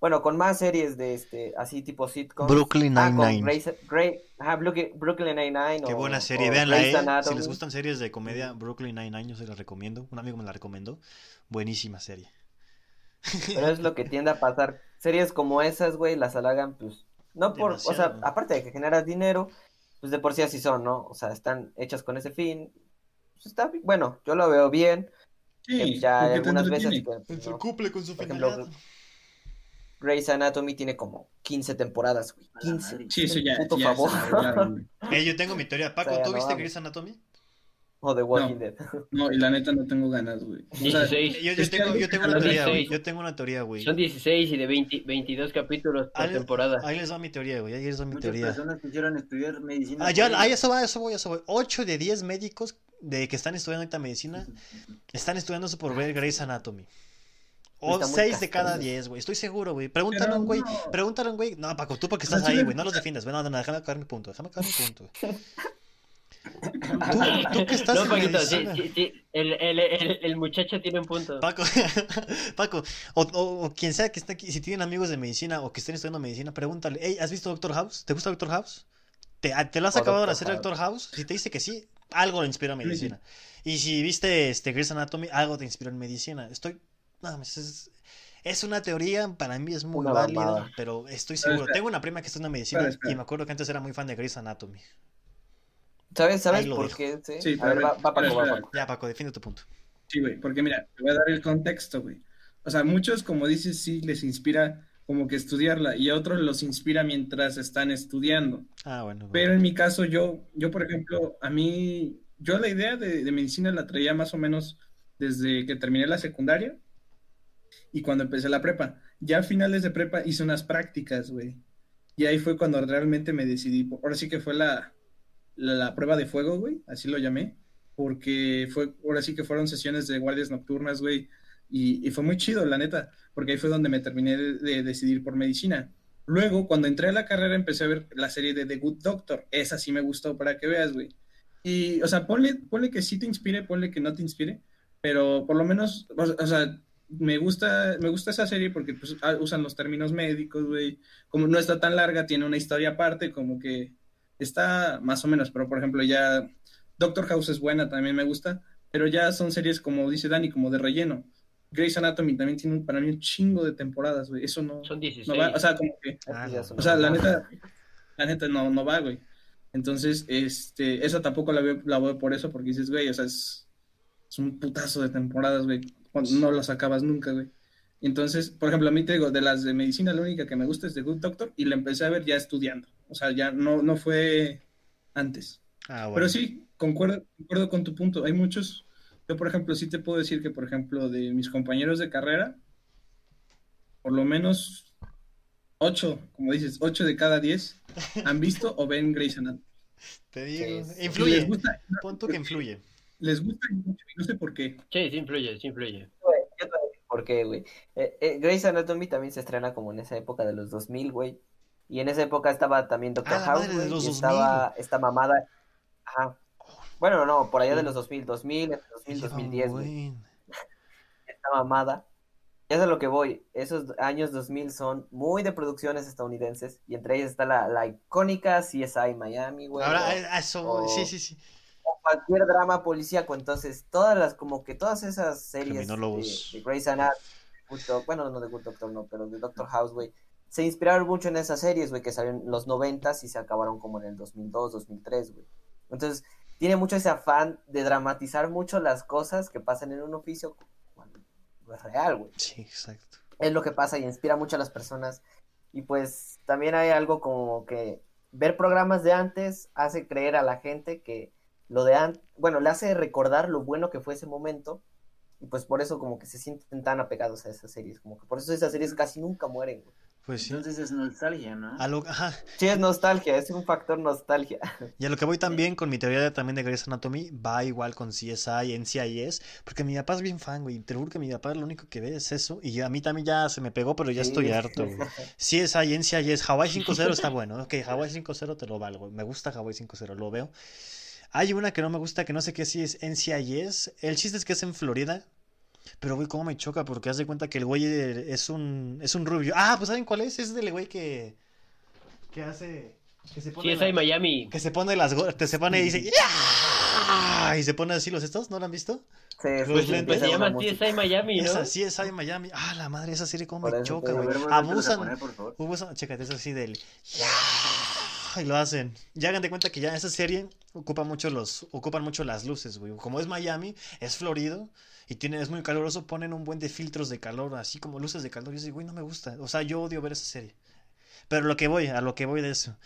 Bueno, con más series de este, así tipo sitcom. Brooklyn Ah, con Nine-Nine. Ajá, Brooklyn, Nine-Nine. Qué o- buena serie, Grey's eh. Si les gustan series de comedia, Brooklyn Nine-Nine, yo se las recomiendo. Un amigo me la recomendó. Buenísima serie. Pero es lo que [laughs] tiende a pasar. Series como esas, güey, las halagan, pues. No por. O sea, aparte de que generas dinero, pues de por sí así son, ¿no? O sea, están hechas con ese fin. Pues está Bueno, yo lo veo bien. Sí, Eh, ya algunas veces que, pues, no. cumple con su Por ejemplo, Grey's Anatomy tiene como 15 temporadas, güey. A la 15. madre. Sí, eso ya, Puto ya favor. [laughs] Eh, yo tengo mi teoría. Paco, O sea, ¿tú no viste vamos. Grey's Anatomy? O The Walking No. Dead. No, y la neta no tengo ganas, güey. O sea, 16. Yo, yo tengo, yo tengo una teoría, güey. 16. Yo tengo una teoría, güey. Son 16 y de 20 22 capítulos por Ahí, temporada. ahí les va mi teoría, güey. Ahí les va mi Muchas teoría. personas quisieron estudiar medicina. Ah, ya, ahí eso va, eso voy, eso voy. 8 de 10 médicos de que están estudiando ahorita medicina [laughs] están estudiando eso por ver Grey's Anatomy. O 6 de cada castroso. 10, güey. Estoy seguro, güey. Pregúntale a un güey. no. Pregúntale a un güey. No, Paco, tú porque estás Pero ahí, güey. No los defiendas. Bueno, no, déjame acabar mi punto. Déjame acabar mi punto. güey. [laughs] Tú, tú que estás No, Paquito, sí, sí, sí, El, el, el, el muchacho tiene un punto. Paco, [laughs] Paco, o, o- o quien sea que esté aquí, si tienen amigos de medicina o que estén estudiando medicina, pregúntale, hey, ¿has visto Doctor House? ¿Te gusta Doctor House? ¿Te, a- ¿te lo has O acabado de hacer. Doctor House? Si te dice que sí, algo le inspira a sí. medicina. Y si viste este Grey's Anatomy, algo te inspiró en medicina. Estoy no, es, es una teoría, para mí es muy Una válida, mamada. pero estoy seguro. Tengo una prima que está en medicina y me acuerdo que antes era muy fan de Grey's Anatomy. ¿Sabes, sabes por dejo. qué? Sí, Sí, a ver, va, Paco, va. Ya, Paco, defiende tu punto. Sí, güey, porque mira, te voy a dar el contexto, güey. O sea, muchos, como dices, sí les inspira como que estudiarla y a otros los inspira mientras están estudiando. Ah, bueno. bueno. Pero en mi caso, yo, yo por ejemplo, a mí, yo la idea de, de medicina la traía más o menos desde que terminé la secundaria y cuando empecé la prepa. Ya a finales de prepa hice unas prácticas, güey. Y ahí fue cuando realmente me decidí. Ahora sí que fue la, la, prueba de fuego, güey, así lo llamé. Porque fue, ahora sí que fueron sesiones de guardias nocturnas, güey. Y, y fue muy chido, la neta, porque ahí fue donde me terminé de, de decidir por medicina. Luego, cuando entré a la carrera, empecé a ver la serie de The Good Doctor. Esa sí me gustó para que veas, güey. Y, o sea, ponle, ponle que sí te inspire, ponle que no te inspire, pero por lo menos, o sea, me gusta, me gusta esa serie porque pues, ah, usan los términos médicos, güey. Como no está tan larga, tiene una historia aparte, como que está más o menos, pero por ejemplo, ya Doctor House es buena, también me gusta, pero ya son series, como dice Dani, como de relleno. Grey's Anatomy también tiene un- para mí un chingo de temporadas, güey. Eso no, Son 16. no va, o sea, como que Ah, o sea, la neta, la neta no, no va, güey. Entonces, este, esa tampoco la veo, la veo por eso, porque dices, güey, o sea, es, es un putazo de temporadas, güey. Cuando no las acabas nunca, güey. Entonces, por ejemplo, a mí te digo, de las de medicina, la única que me gusta es The Good Doctor, y la empecé a ver ya estudiando. O sea, ya no, no fue antes. Ah, bueno. Pero sí, concuerdo, concuerdo con tu punto. Hay muchos, yo por ejemplo, sí te puedo decir que, por ejemplo, de mis compañeros de carrera, por lo menos ocho, como dices, ocho de cada diez han visto o ven Grey's Anatomy. Te digo, Sí, influye. les gusta, Pon tú que influye. Les gusta mucho, y no sé por qué. Sí, sí influye, sí influye. Güey, yo te voy a decir ¿Por qué, güey? Eh, eh, Grey's Anatomy también se estrena como en esa época de los 2000, güey. Y en esa época estaba también Doctor Ah, House, güey. y 2000. estaba esta mamada. Ajá. Bueno, no, por allá de los 2000, 2000, entre 2000, Lleva 2010, un güey. [laughs] Esta mamada. Ya es a lo que voy. Esos años 2000 son muy de producciones estadounidenses. Y entre ellas está la, la icónica CSI Miami, güey. Ahora, o- eso, o- sí, sí, sí. Cualquier drama policíaco, entonces todas las, como que todas esas series de, de Grey's Anatomy, bueno, no de Good Doctor, no, pero de Doctor House, güey, se inspiraron mucho en esas series, güey, que salieron en los noventas y se acabaron como en el 2002, 2003, güey. Entonces, tiene mucho ese afán de dramatizar mucho las cosas que pasan en un oficio cuando no es real, güey Sí, exacto. es lo que pasa y inspira mucho a las personas. Y pues también hay algo como que ver programas de antes hace creer a la gente que lo de antes, bueno, le hace recordar lo bueno que fue ese momento. Y pues por eso como que se sienten tan apegados a esas series, como que por eso esas series casi nunca mueren. güey. Pues sí. Entonces es nostalgia, ¿no? A lo, ajá. Sí, es nostalgia, es un factor nostalgia. [laughs] Y a lo que voy también con mi teoría de, también de Grey's Anatomy, va igual con CSI, NCIS, porque mi papá es bien fan, güey. Te juro que mi papá lo único que ve es eso. Y a mí también ya se me pegó, pero ya estoy Sí. harto, güey. [laughs] CSI, NCIS, Hawaii [laughs] 5.0 está bueno. Ok, Hawaii 5.0 te lo valgo. Me gusta Hawaii 5.0, lo veo. Hay una que no me gusta, que no sé qué si es NCIS. El chiste es que es en Florida. Pero, güey, cómo me choca, porque haz de cuenta que el güey es un, es un rubio. Ah, pues ¿saben cuál es? Es del güey que, que hace... Que se pone Sí, es ahí la- Miami. que se pone las go- te se pone y dice "Ya", y se pone así los estos, ¿no lo han visto? Sí, Los pues, se llama. CSI Miami, ¿no? Esa ahí Miami. Ah, la madre, esa serie cómo me choca, güey. Abusan. poner, por favor. Abusan, chécate, es así del y lo hacen. Ya hagan de cuenta que ya esa serie ocupa mucho los ocupan mucho las luces, güey. Como es Miami, es florido y tiene es muy caluroso, ponen un buen de filtros de calor, así como luces de calor. Y yo digo, güey, no me gusta. O sea, yo odio ver esa serie. Pero lo que voy, a lo que voy de eso.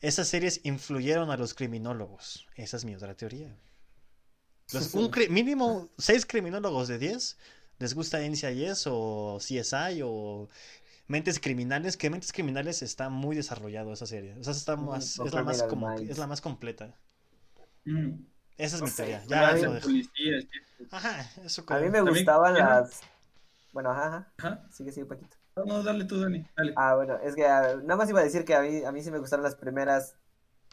Esas series influyeron a los criminólogos. Esa es mi otra teoría. Los- un mínimo seis criminólogos de 10 les gusta NCIS o CSI o Mentes Criminales, que Mentes Criminales está muy desarrollado esa serie. O sea, está Mm, más, es la más Criminal como, Minds. es la más completa. Mm. Esa es mi teoría. a Ya de dejo. policías. Ajá, eso A como- mí me gustaban las... Bueno, ajá, ajá. Ajá. Sigue, sigue, Paquito. No, no, dale tú, Dani, dale. Ah, bueno, es que ah, nada más iba a decir que a mí, a mí sí me gustaron las primeras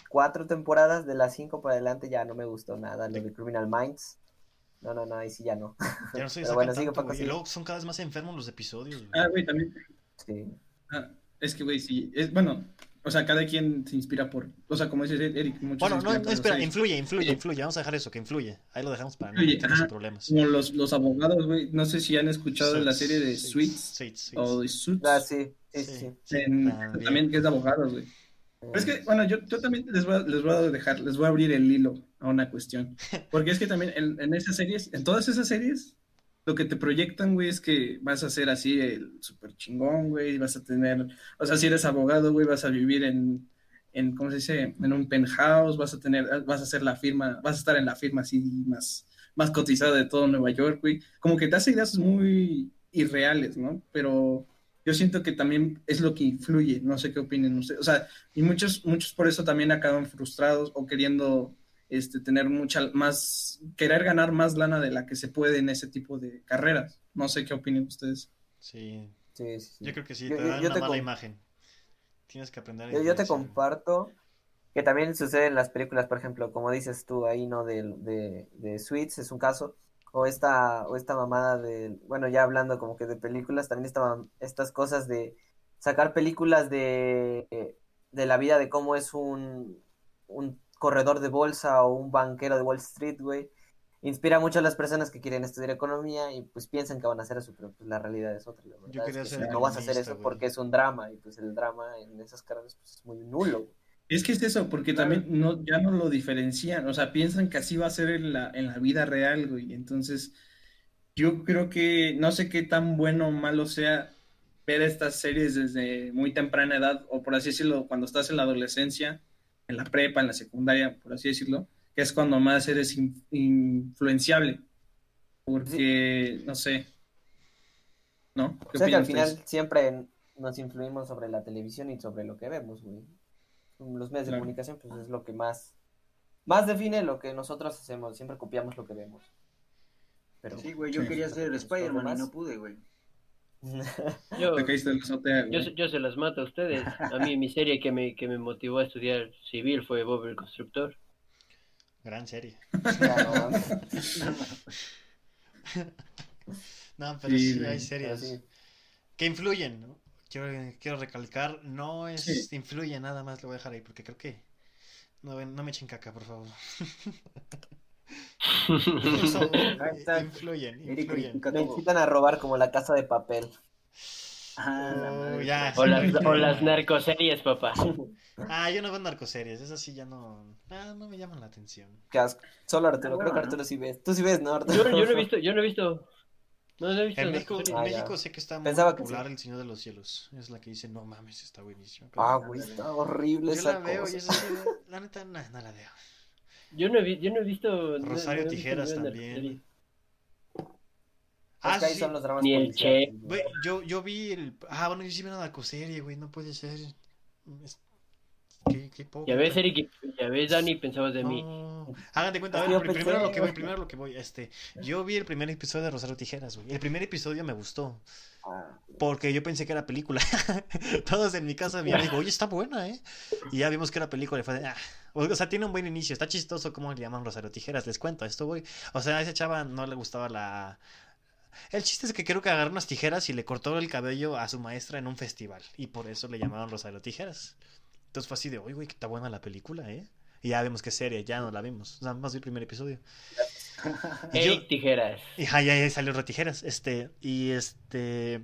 cuatro temporadas, de las cinco para adelante ya no me gustó nada, lo de Criminal Minds. No, no, no, ahí sí ya no. Ya no soy [laughs] Pero bueno, sigue, Paco. Y luego son cada vez más enfermos los episodios. güey. Ah, güey, también. Sí. Ah, es que, güey, sí. Es, bueno, o sea, cada quien se inspira por, o sea, como dice Eric, muchos Bueno, no, por espera, influye, influye, influye. Vamos a dejar eso, que influye. Ahí lo dejamos para no meternos en ajá. problemas. Como los, los abogados, güey, no sé si han escuchado de la serie de Suits Suits, Suits. o de Suits, Ah, sí, sí, sí. Sí. en- también. también que es de abogados, güey. Es que, bueno, yo, yo también les voy, a, les voy a dejar, les voy a abrir el hilo a una cuestión. Porque es que también en, en esas series, en todas esas series, lo que te proyectan, güey, es que vas a ser así el súper chingón, güey, vas a tener, o sea, si eres abogado, güey, vas a vivir en, en, ¿cómo se dice? En un penthouse, vas a tener, vas a hacer la firma, vas a estar en la firma así más, más cotizada de todo Nueva York, güey. Como que te hace ideas muy irreales, ¿no? Pero yo siento que también es lo que influye, no sé qué opinen ustedes, o sea, y muchos, muchos por eso también acaban frustrados o queriendo este, tener mucha más, querer ganar más lana de la que se puede en ese tipo de carreras. No sé qué opinen ustedes. Sí, Sí, sí, sí. yo creo que sí, te yo- dan yo una te mala imagen. Tienes que aprender a Yo, yo te comparto que también sucede en las películas, por ejemplo, como dices tú ahí, ¿no? De, de, de Suits es un caso, o esta, o esta mamada de, bueno, ya hablando como que de películas, también estaban estas cosas de sacar películas de, de la vida de cómo es un, un corredor de bolsa o un banquero de Wall Street, güey. Inspira mucho a las personas que quieren estudiar economía y pues piensan que van a hacer eso, pero pues la realidad es otra. La verdad Yo quería es que ser no vas a hacer eso güey. porque es un drama y pues el drama en esas carreras pues, es muy nulo. güey. Es que es eso, porque Claro. también no, ya no lo diferencian, o sea, piensan que así va a ser en la, en la vida real, güey. Entonces, yo creo que no sé qué tan bueno o malo sea ver estas series desde muy temprana edad, o por así decirlo, cuando estás en la adolescencia, en la prepa, en la secundaria, por así decirlo, que es cuando más eres in- influenciable. Porque, no sé. ¿No? ¿Qué O sea que al final ustedes? siempre nos influimos sobre la televisión y sobre lo que vemos, güey. Los medios de Claro. comunicación, pues es lo que más, más define lo que nosotros hacemos. Siempre copiamos lo que vemos. Pero Sí, güey, yo Sí. quería ser Spider-Man y no pude, güey. Yo, yo, yo se las mato a ustedes. A mí mi serie que me, que me motivó a estudiar civil fue Bob el Constructor. Gran serie. [laughs] No pero Sí, hay series sí. que influyen, ¿no? Quiero, quiero recalcar, no es Sí. influye nada más, lo voy a dejar ahí porque creo que no, no me echen caca, por favor. [laughs] [laughs] Eso, influyen, incitan a robar como la casa de papel. Ah, ya. O las, o [laughs] las narcoseries, papá. Ah, yo no veo narcoseries, esas sí ya no, ah, no me llaman la atención. Qué asco. Solo Arturo, Ah, creo que Arturo sí ves. Tú sí ves, ¿no, Arturo? Yo, yo no he [laughs] visto, yo no he visto. No, no he visto En México, en. Ah. México sé que está muy Pensaba popular sí. El Señor de los Cielos. Es la que dice, no mames, está buenísimo. Pero Ah, güey, está horrible yo esa la veo cosa. y esa sí, la neta, no, no la veo. Yo no he, vi- yo no he visto. no- Rosario no visto Tijeras ninguna también. Ah, ahí sí. son los dramas Ni el Che. yo, yo vi el. Ah, bueno, yo sí vi una narcoserie, güey, no puede ser. Es- Qué, qué poco. Ya ves, Eric, ya ves, Dani, pensabas de mí. No. Hagan de cuenta, a ver, yo pri- primero pensé- lo que voy, primero lo que voy. Este, yo vi el primer episodio de Rosario Tijeras, güey. El primer episodio me gustó. Ah, Porque yo pensé que era película. [laughs] Todos en mi casa me dijo, oye, está buena, ¿eh? Y ya vimos que era película. Y fue de, ah. O sea, tiene un buen inicio. Está chistoso cómo le llaman Rosario Tijeras. Les cuento, esto, güey. O sea, a esa chava no le gustaba la. El chiste es que creo que agarró unas tijeras y le cortó el cabello a su maestra en un festival. Y por eso le llamaban Rosario Tijeras. Entonces fue así de, oye, güey, que está buena la película, ¿eh? Y ya vimos que serie, ya no la vimos. O sea, más vi el primer episodio. [laughs] Y yo- Tijeras. y ya, ya, ya salió Rotijeras. Este, y este.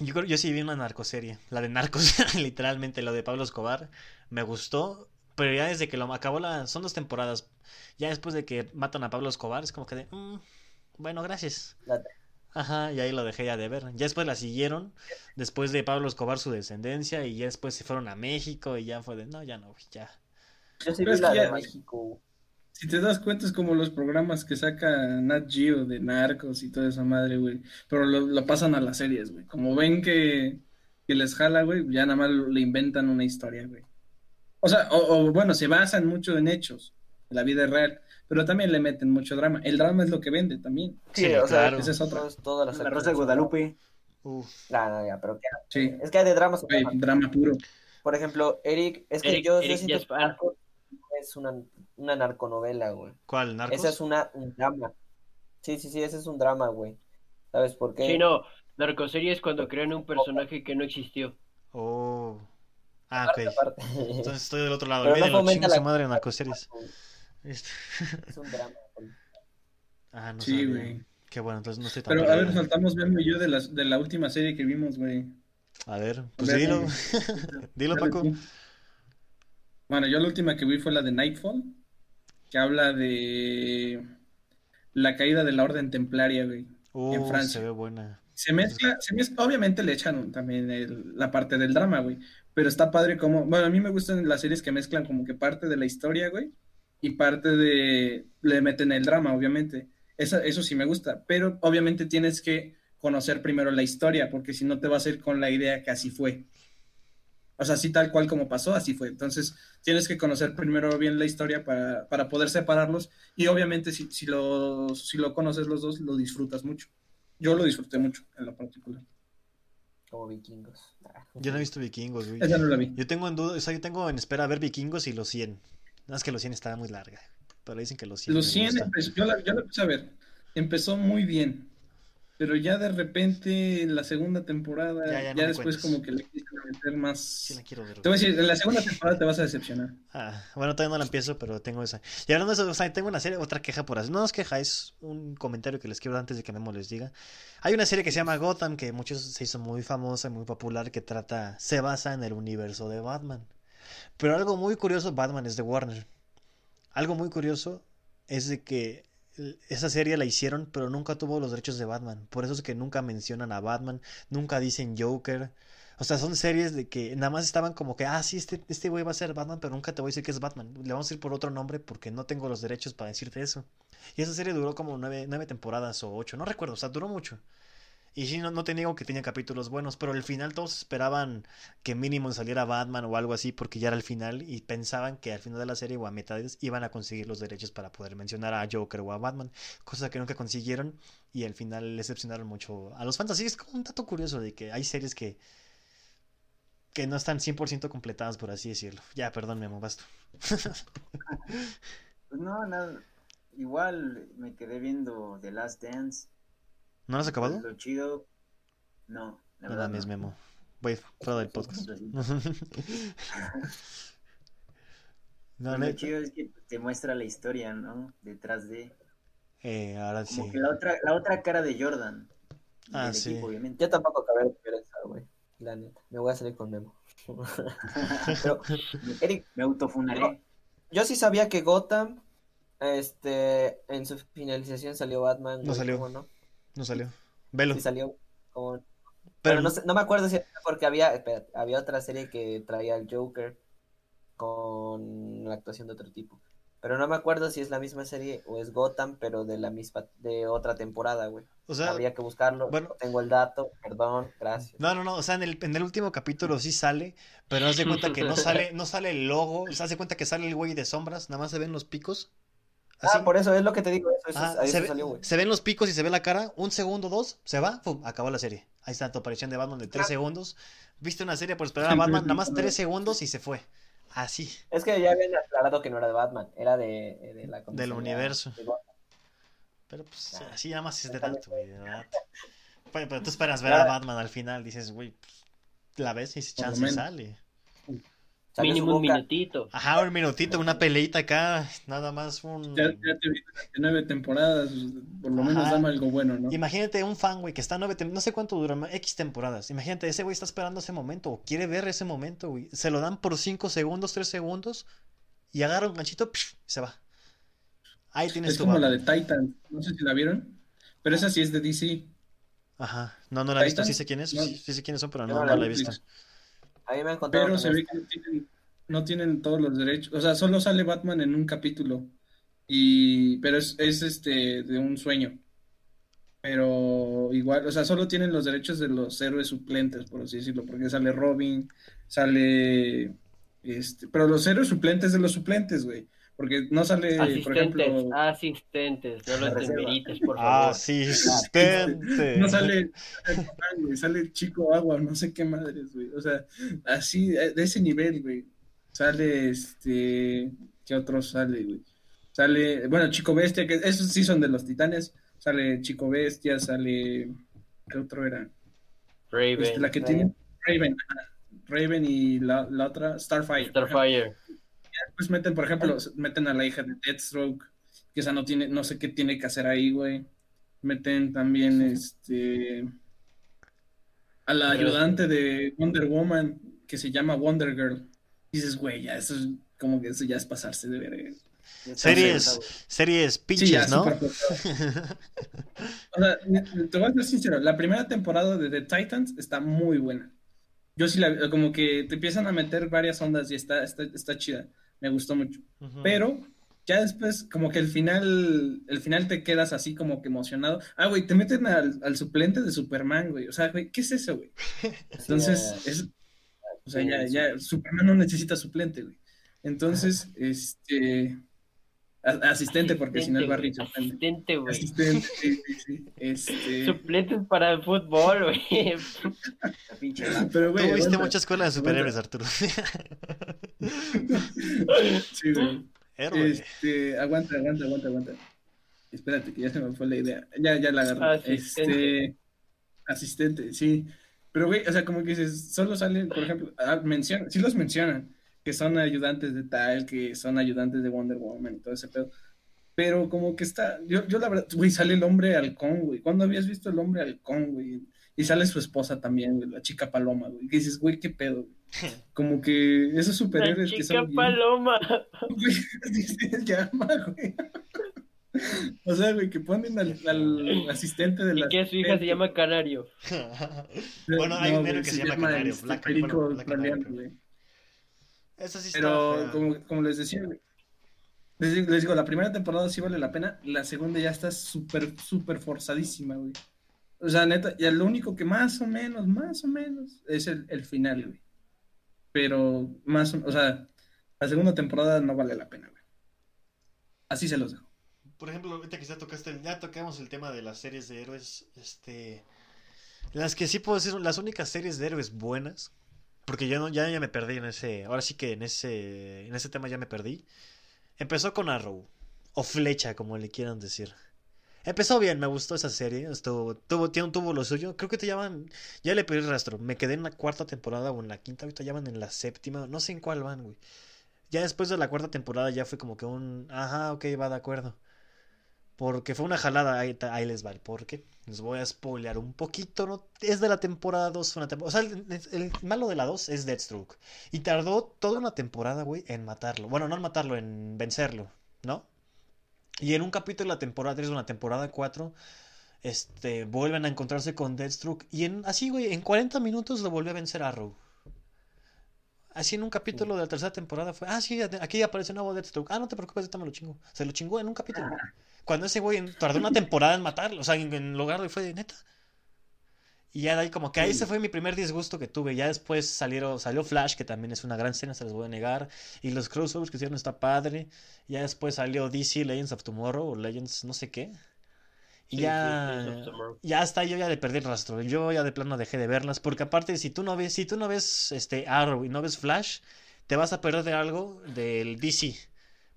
Yo creo, yo sí vi una narcoserie. La de Narcos, [laughs] literalmente, lo de Pablo Escobar. Me gustó. Pero ya desde que lo acabó la. Son dos temporadas. Ya después de que matan a Pablo Escobar, es como que de. "Mm, bueno, gracias. La- Ajá, y ahí lo dejé ya de ver. Ya después la siguieron. Después de Pablo Escobar, su descendencia. Y ya después se fueron a México. Y ya fue de. No, ya no, güey, ya. Yo sí Pero vi es la que de ya- México. Si te das cuenta, es como los programas que saca Nat Geo de narcos y toda esa madre, güey. Pero lo, lo pasan a las series, güey. Como ven que, que les jala, güey, ya nada más le inventan una historia, güey. O sea, o, o, bueno, se basan mucho en hechos, la vida real, pero también le meten mucho drama. El drama es lo que vende también. Sí, Sí, o sea, claro. Esa es otra. todas las La Rosa de Guadalupe. Uf. No, no, ya, pero que- Sí, es que hay de dramas. güey, drama puro. Por ejemplo, Eric, es que Eric- yo, siento que Jaspar. Narcos es una, una narconovela, güey. ¿Cuál? ¿Narcos? Esa es una, un drama. Sí, sí, sí, ese es un drama, güey. ¿Sabes por qué? Sí, no. Narcoserie es cuando crean un personaje que no existió. Oh. Ah, ok. Aparte. Entonces estoy del otro lado. Pero no Olvídenlo, fomenta chingue la- su madre en narcoseries. Es un drama. Ah, no Sí, sabía. güey. Qué bueno, entonces no estoy tan Pero a ver, perdido. saltamos Memo y yo de, las, de la última serie que vimos, güey. A ver, pues A ver, dilo. [laughs] dilo, Paco. Bueno, yo la última que vi fue la de Nightfall, que habla de la caída de la Orden Templaria, güey. en Uh, Francia. se ve buena. Se mezcla, se mezcla- obviamente le echan también el- la parte del drama, güey. Pero está padre como, bueno, a mí me gustan las series que mezclan como que parte de la historia, güey, y parte de, le meten el drama, obviamente. Esa- eso sí me gusta, pero obviamente tienes que conocer primero la historia, porque si no te vas a ir con la idea que así fue. O sea, así tal cual como pasó, así fue. Entonces, tienes que conocer primero bien la historia para, para poder separarlos. Y obviamente, si, si, lo, si lo conoces los dos, lo disfrutas mucho. Yo lo disfruté mucho, en lo particular. Como vikingos. Ah. Yo no he visto vikingos, güey. Esa no la vi. Yo tengo en duda, o sea, yo tengo en espera ver vikingos y los 100. Nada más que los 100 está muy larga. Pero dicen que los 100. Los me 100, gusta. empezó- yo, la, yo la empecé a ver. Empezó muy bien. Pero ya de repente, en la segunda temporada, Ya, ya, ya no me después como que le quisieron meter más... Sí la quiero ver. Te voy a decir, en la segunda temporada te vas a decepcionar. Ah, bueno, todavía no la empiezo, pero tengo esa. Y hablando de eso, o sea, tengo una serie, otra queja por así. No es queja, es un comentario que les quiero dar antes de que Memo les diga. Hay una serie que se llama Gotham, que muchos se hizo muy famosa, muy popular, que trata, se basa en el universo de Batman. Pero algo muy curioso, Batman es de Warner. Algo muy curioso es de que esa serie la hicieron, pero nunca tuvo los derechos de Batman. Por eso es que nunca mencionan a Batman, nunca dicen Joker. O sea, son series de que nada más estaban como que, ah, sí, este, este güey va a ser Batman, pero nunca te voy a decir que es Batman. Le vamos a ir por otro nombre porque no tengo los derechos para decirte eso. Y esa serie duró como nueve, nueve temporadas o ocho, no recuerdo, o sea, duró mucho. Y sí, no, no te niego que tenía capítulos buenos, pero al final todos esperaban que mínimo saliera Batman o algo así porque ya era el final y pensaban que al final de la serie o a mitades iban a conseguir los derechos para poder mencionar a Joker o a Batman, cosa que nunca consiguieron y al final le decepcionaron mucho a los fans. Así es como un dato curioso de que hay series que que no están 100% completadas, por así decirlo. Ya, perdón, Memo, basta. [laughs] Pues no, nada. Igual me quedé viendo The Last Dance. ¿No lo has acabado? Lo chido. No, la No verdad. mames, no. Memo. Voy fuera del podcast. [laughs] No, Lo chido es que te muestra la historia, ¿no? Detrás de. Eh, ahora Como sí. que la otra, la otra cara de Jordan. Ah, del sí. equipo, obviamente. Yo tampoco acabé de ver esa, güey. La neta. Me voy a salir con Memo. [laughs] [laughs] Pero, Eric, Me autofunaré. yo sí sabía que Gotham, este, en su finalización salió Batman. No salió. ¿cómo no? No salió. Velo. Sí salió. como- Pero Pero no, sé- no me acuerdo si era porque había, espérate, había otra serie que traía al Joker con la actuación de otro tipo. Pero no me acuerdo si es la misma serie o es Gotham, pero de la misma, de otra temporada, güey. o sea, Habría que buscarlo. bueno. No tengo el dato, perdón, gracias. no, no, no. O sea, en el, en el último capítulo sí sale, pero haz de cuenta que no sale, [laughs] no sale el logo. O sea, haz de cuenta que sale el güey de sombras, nada más se ven los picos. Así. Ah, por eso es lo que te digo, eso, eso, Ah, ahí se, ve- salió, se ven los picos y se ve la cara, un segundo, dos, se va, pum, acabó la serie. Ahí está tu aparición de Batman de tres Ah. segundos. Viste una serie por esperar a Batman, nada más tres segundos y se fue. Así. Es que ya habían aclarado que no era de Batman, era de, de la Del universo. de. Pero pues Ah. así nada más es de [laughs] güey, verdad. Pero, pero tú esperas ver a Ah. Batman al final, dices, güey, pues, la ves y lo chance menos. Mínimo un minutito. Ajá, un minutito, una peleita acá, nada más un... Ya, ya te vi durante nueve temporadas, por lo menos dame algo bueno, ¿no? Imagínate un fan, güey, que está nueve, tem- no sé cuánto dura, X temporadas. Imagínate, ese güey está esperando ese momento, o quiere ver ese momento, güey. Se lo dan por cinco segundos, tres segundos, y agarra un ganchito, psh, se va. Ahí tienes Es tu como la de Titan, no sé si la vieron, pero esa sí es de DC. Ajá, no, no la he visto, sí sé quién es, no. sí, sé quiénes son, pero no, no no la he vi, visto. A mí me han contado Pero se no ve que no tienen, no tienen todos los derechos, o sea, solo sale Batman en un capítulo, y pero es, es este de un sueño. Pero igual, o sea, solo tienen los derechos de los héroes suplentes, por así decirlo, porque sale Robin, sale este, pero los héroes suplentes de los suplentes, güey, porque no sale, por Asistentes, ejemplo, asistentes, no los demerites, por favor. Asistente. No sale, sale Chico Agua, no sé qué madres, güey. O sea, así, de ese nivel, güey. Sale, este, ¿qué otro sale, güey? Sale, bueno, Chico Bestia, que esos sí son de los titanes. Sale Chico Bestia, sale, ¿qué otro era? Raven. Este, la que Raven. tiene Raven. ajá. Raven y la, la otra, Starfire. por. Starfire. Pues meten, por ejemplo, meten a la hija de Deathstroke, que esa no tiene, no sé qué tiene que hacer ahí, güey. Meten también este a la ayudante de Wonder Woman, que se llama Wonder Girl. Dices, güey, ya eso es como que eso ya es pasarse de ver. Está Series, series Sí, pinches, ya, ¿no? [laughs] O sea, te voy a ser sincero, la primera temporada de The Titans está muy buena. Yo sí la como que te empiezan a meter varias ondas y está, está, está chida. Me gustó mucho. Pero ya después, como que el final, el final te quedas así como que emocionado. Ah, güey, te meten al, al suplente de Superman, güey. O sea, güey, ¿qué es eso, güey? [laughs] Entonces, Sí, es, o sea, ya, ya, Superman no necesita suplente, güey. Entonces, este, asistente, porque si no el ofende. Asistente, güey. Asistente, sí, sí, sí. Este, Suplentes para el fútbol, güey. La pinche lanza. pero, Tú güey, viste aguanta. mucha escuela de superhéroes, Arturo. [laughs] Sí, güey. Héroe. Este, aguanta, aguanta, aguanta, aguanta. Espérate, que ya se me fue la idea. Ya, ya la agarré. Asistente. Este, asistente, sí. Pero, güey, o sea, como que dices, solo salen, por ejemplo, ah, mencionan, sí los mencionan, que son ayudantes de tal, que son ayudantes de Wonder Woman y todo ese pedo. Pero como que está, yo, yo la verdad, güey, sale el hombre halcón, güey. ¿Cuándo habías visto el hombre halcón, güey? Y sale su esposa también, güey, la chica paloma, güey. Que dices, güey, qué pedo, güey. [laughs] Como que esos La superhéroes que chica son bien- paloma. [laughs] Güey, así se llama, güey. O sea, güey, que ponen al, al asistente de la. Y que su hija se llama Canario. [laughs] bueno, hay No, un héroe que se llama Canario, este, Black- Black Canario, Canario, creo. güey. Sí Pero como, como les decía, les, digo- les digo, la primera temporada sí vale la pena, la segunda ya está súper, súper forzadísima, güey. O sea, neta, ya lo único que más o menos, más o menos, es el, el final, güey. Pero más, o o sea, la segunda temporada no vale la pena, güey. Así se los dejo. Por ejemplo, ahorita que ya tocaste, el- ya tocamos el tema de las series de héroes, este, las que sí puedo decir, son las únicas series de héroes buenas, porque yo no, ya, ya me perdí en ese, ahora sí que en ese, en ese tema ya me perdí. Empezó con Arrow, o Flecha, como le quieran decir. Empezó bien, me gustó esa serie, estuvo, tuvo, tiene, tuvo lo suyo. Creo que te llaman, ya le perdí el rastro, me quedé en la cuarta temporada o en la quinta, ahorita llaman en la séptima, no sé en cuál van, güey. Ya después de la cuarta temporada ya fue como que un, ajá, ok, va de acuerdo. Porque fue una jalada, ahí, ahí les va el porqué. Les voy a spoilear un poquito, ¿no? Es de la temporada 2, una tempo- O sea, el, el malo de la 2 es Deathstroke. Y tardó toda una temporada, güey, en matarlo. Bueno, no en matarlo, en vencerlo, ¿no? Y en un capítulo de la temporada 3 o la temporada 4, este, vuelven a encontrarse con Deathstroke. Y en, así, güey, en 40 minutos lo volvió a vencer Arrow. Así en un capítulo de la tercera temporada fue, ah, sí, aquí aparece nuevo Deathstroke. Ah, no te preocupes, ahorita me lo chingo. Se lo chingó en un capítulo. Cuando ese güey tardó una temporada en matarlo, o sea, en, en lograrlo y fue de neta. Y ya de ahí como que ahí ese fue mi primer disgusto que tuve. Ya después salieron, salió Flash, que también es una gran escena, se les voy a negar. Y los crossovers que hicieron está padre. Ya después salió DC Legends of Tomorrow o Legends no sé qué. Y Sí, ya... sí. Ya hasta yo ya le perdí el rastro. Yo ya de plano dejé de verlas. Porque aparte, si tú no ves, si tú no ves este Arrow y no ves Flash, te vas a perder de algo del DC.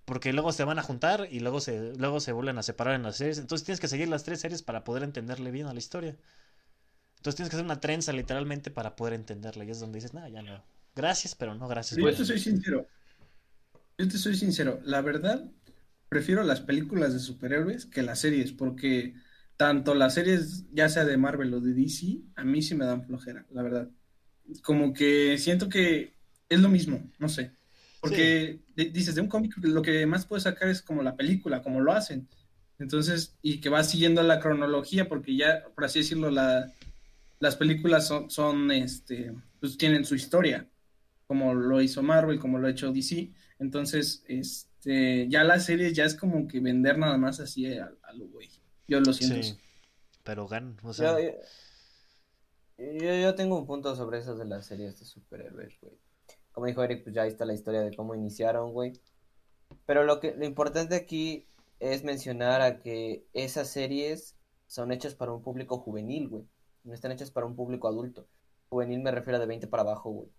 Porque luego se van a juntar y luego se, luego se vuelven a separar en las series. Entonces tienes que seguir las tres series para poder entenderle bien a la historia. Entonces tienes que hacer una trenza literalmente para poder entenderla. Y es donde dices, no, ya no. Gracias, pero no gracias. Yo te soy sincero. Yo te soy sincero. La verdad, prefiero las películas de superhéroes que las series, porque tanto las series, ya sea de Marvel o de DC, a mí sí me dan flojera, la verdad. Como que siento que es lo mismo, no sé. Porque dices, de un cómic lo que más puedes sacar es como la película, como lo hacen. Entonces, y que va siguiendo la cronología, porque ya, por así decirlo, la, las películas son, son, este, pues tienen su historia como lo hizo Marvel, como lo ha hecho DC. Entonces, este, ya las series ya es como que vender nada más así a, a lo güey. Yo lo siento. Sí. Pero gan, o sea, Yo, yo, yo- yo tengo un punto sobre eso de las series de superhéroes, güey. Como dijo Eric, pues ya está la historia de cómo iniciaron, güey. Pero lo que lo importante aquí es mencionar a que esas series son hechas para un público juvenil, güey. No están hechas para un público adulto. Juvenil me refiero a de 20 para abajo, güey.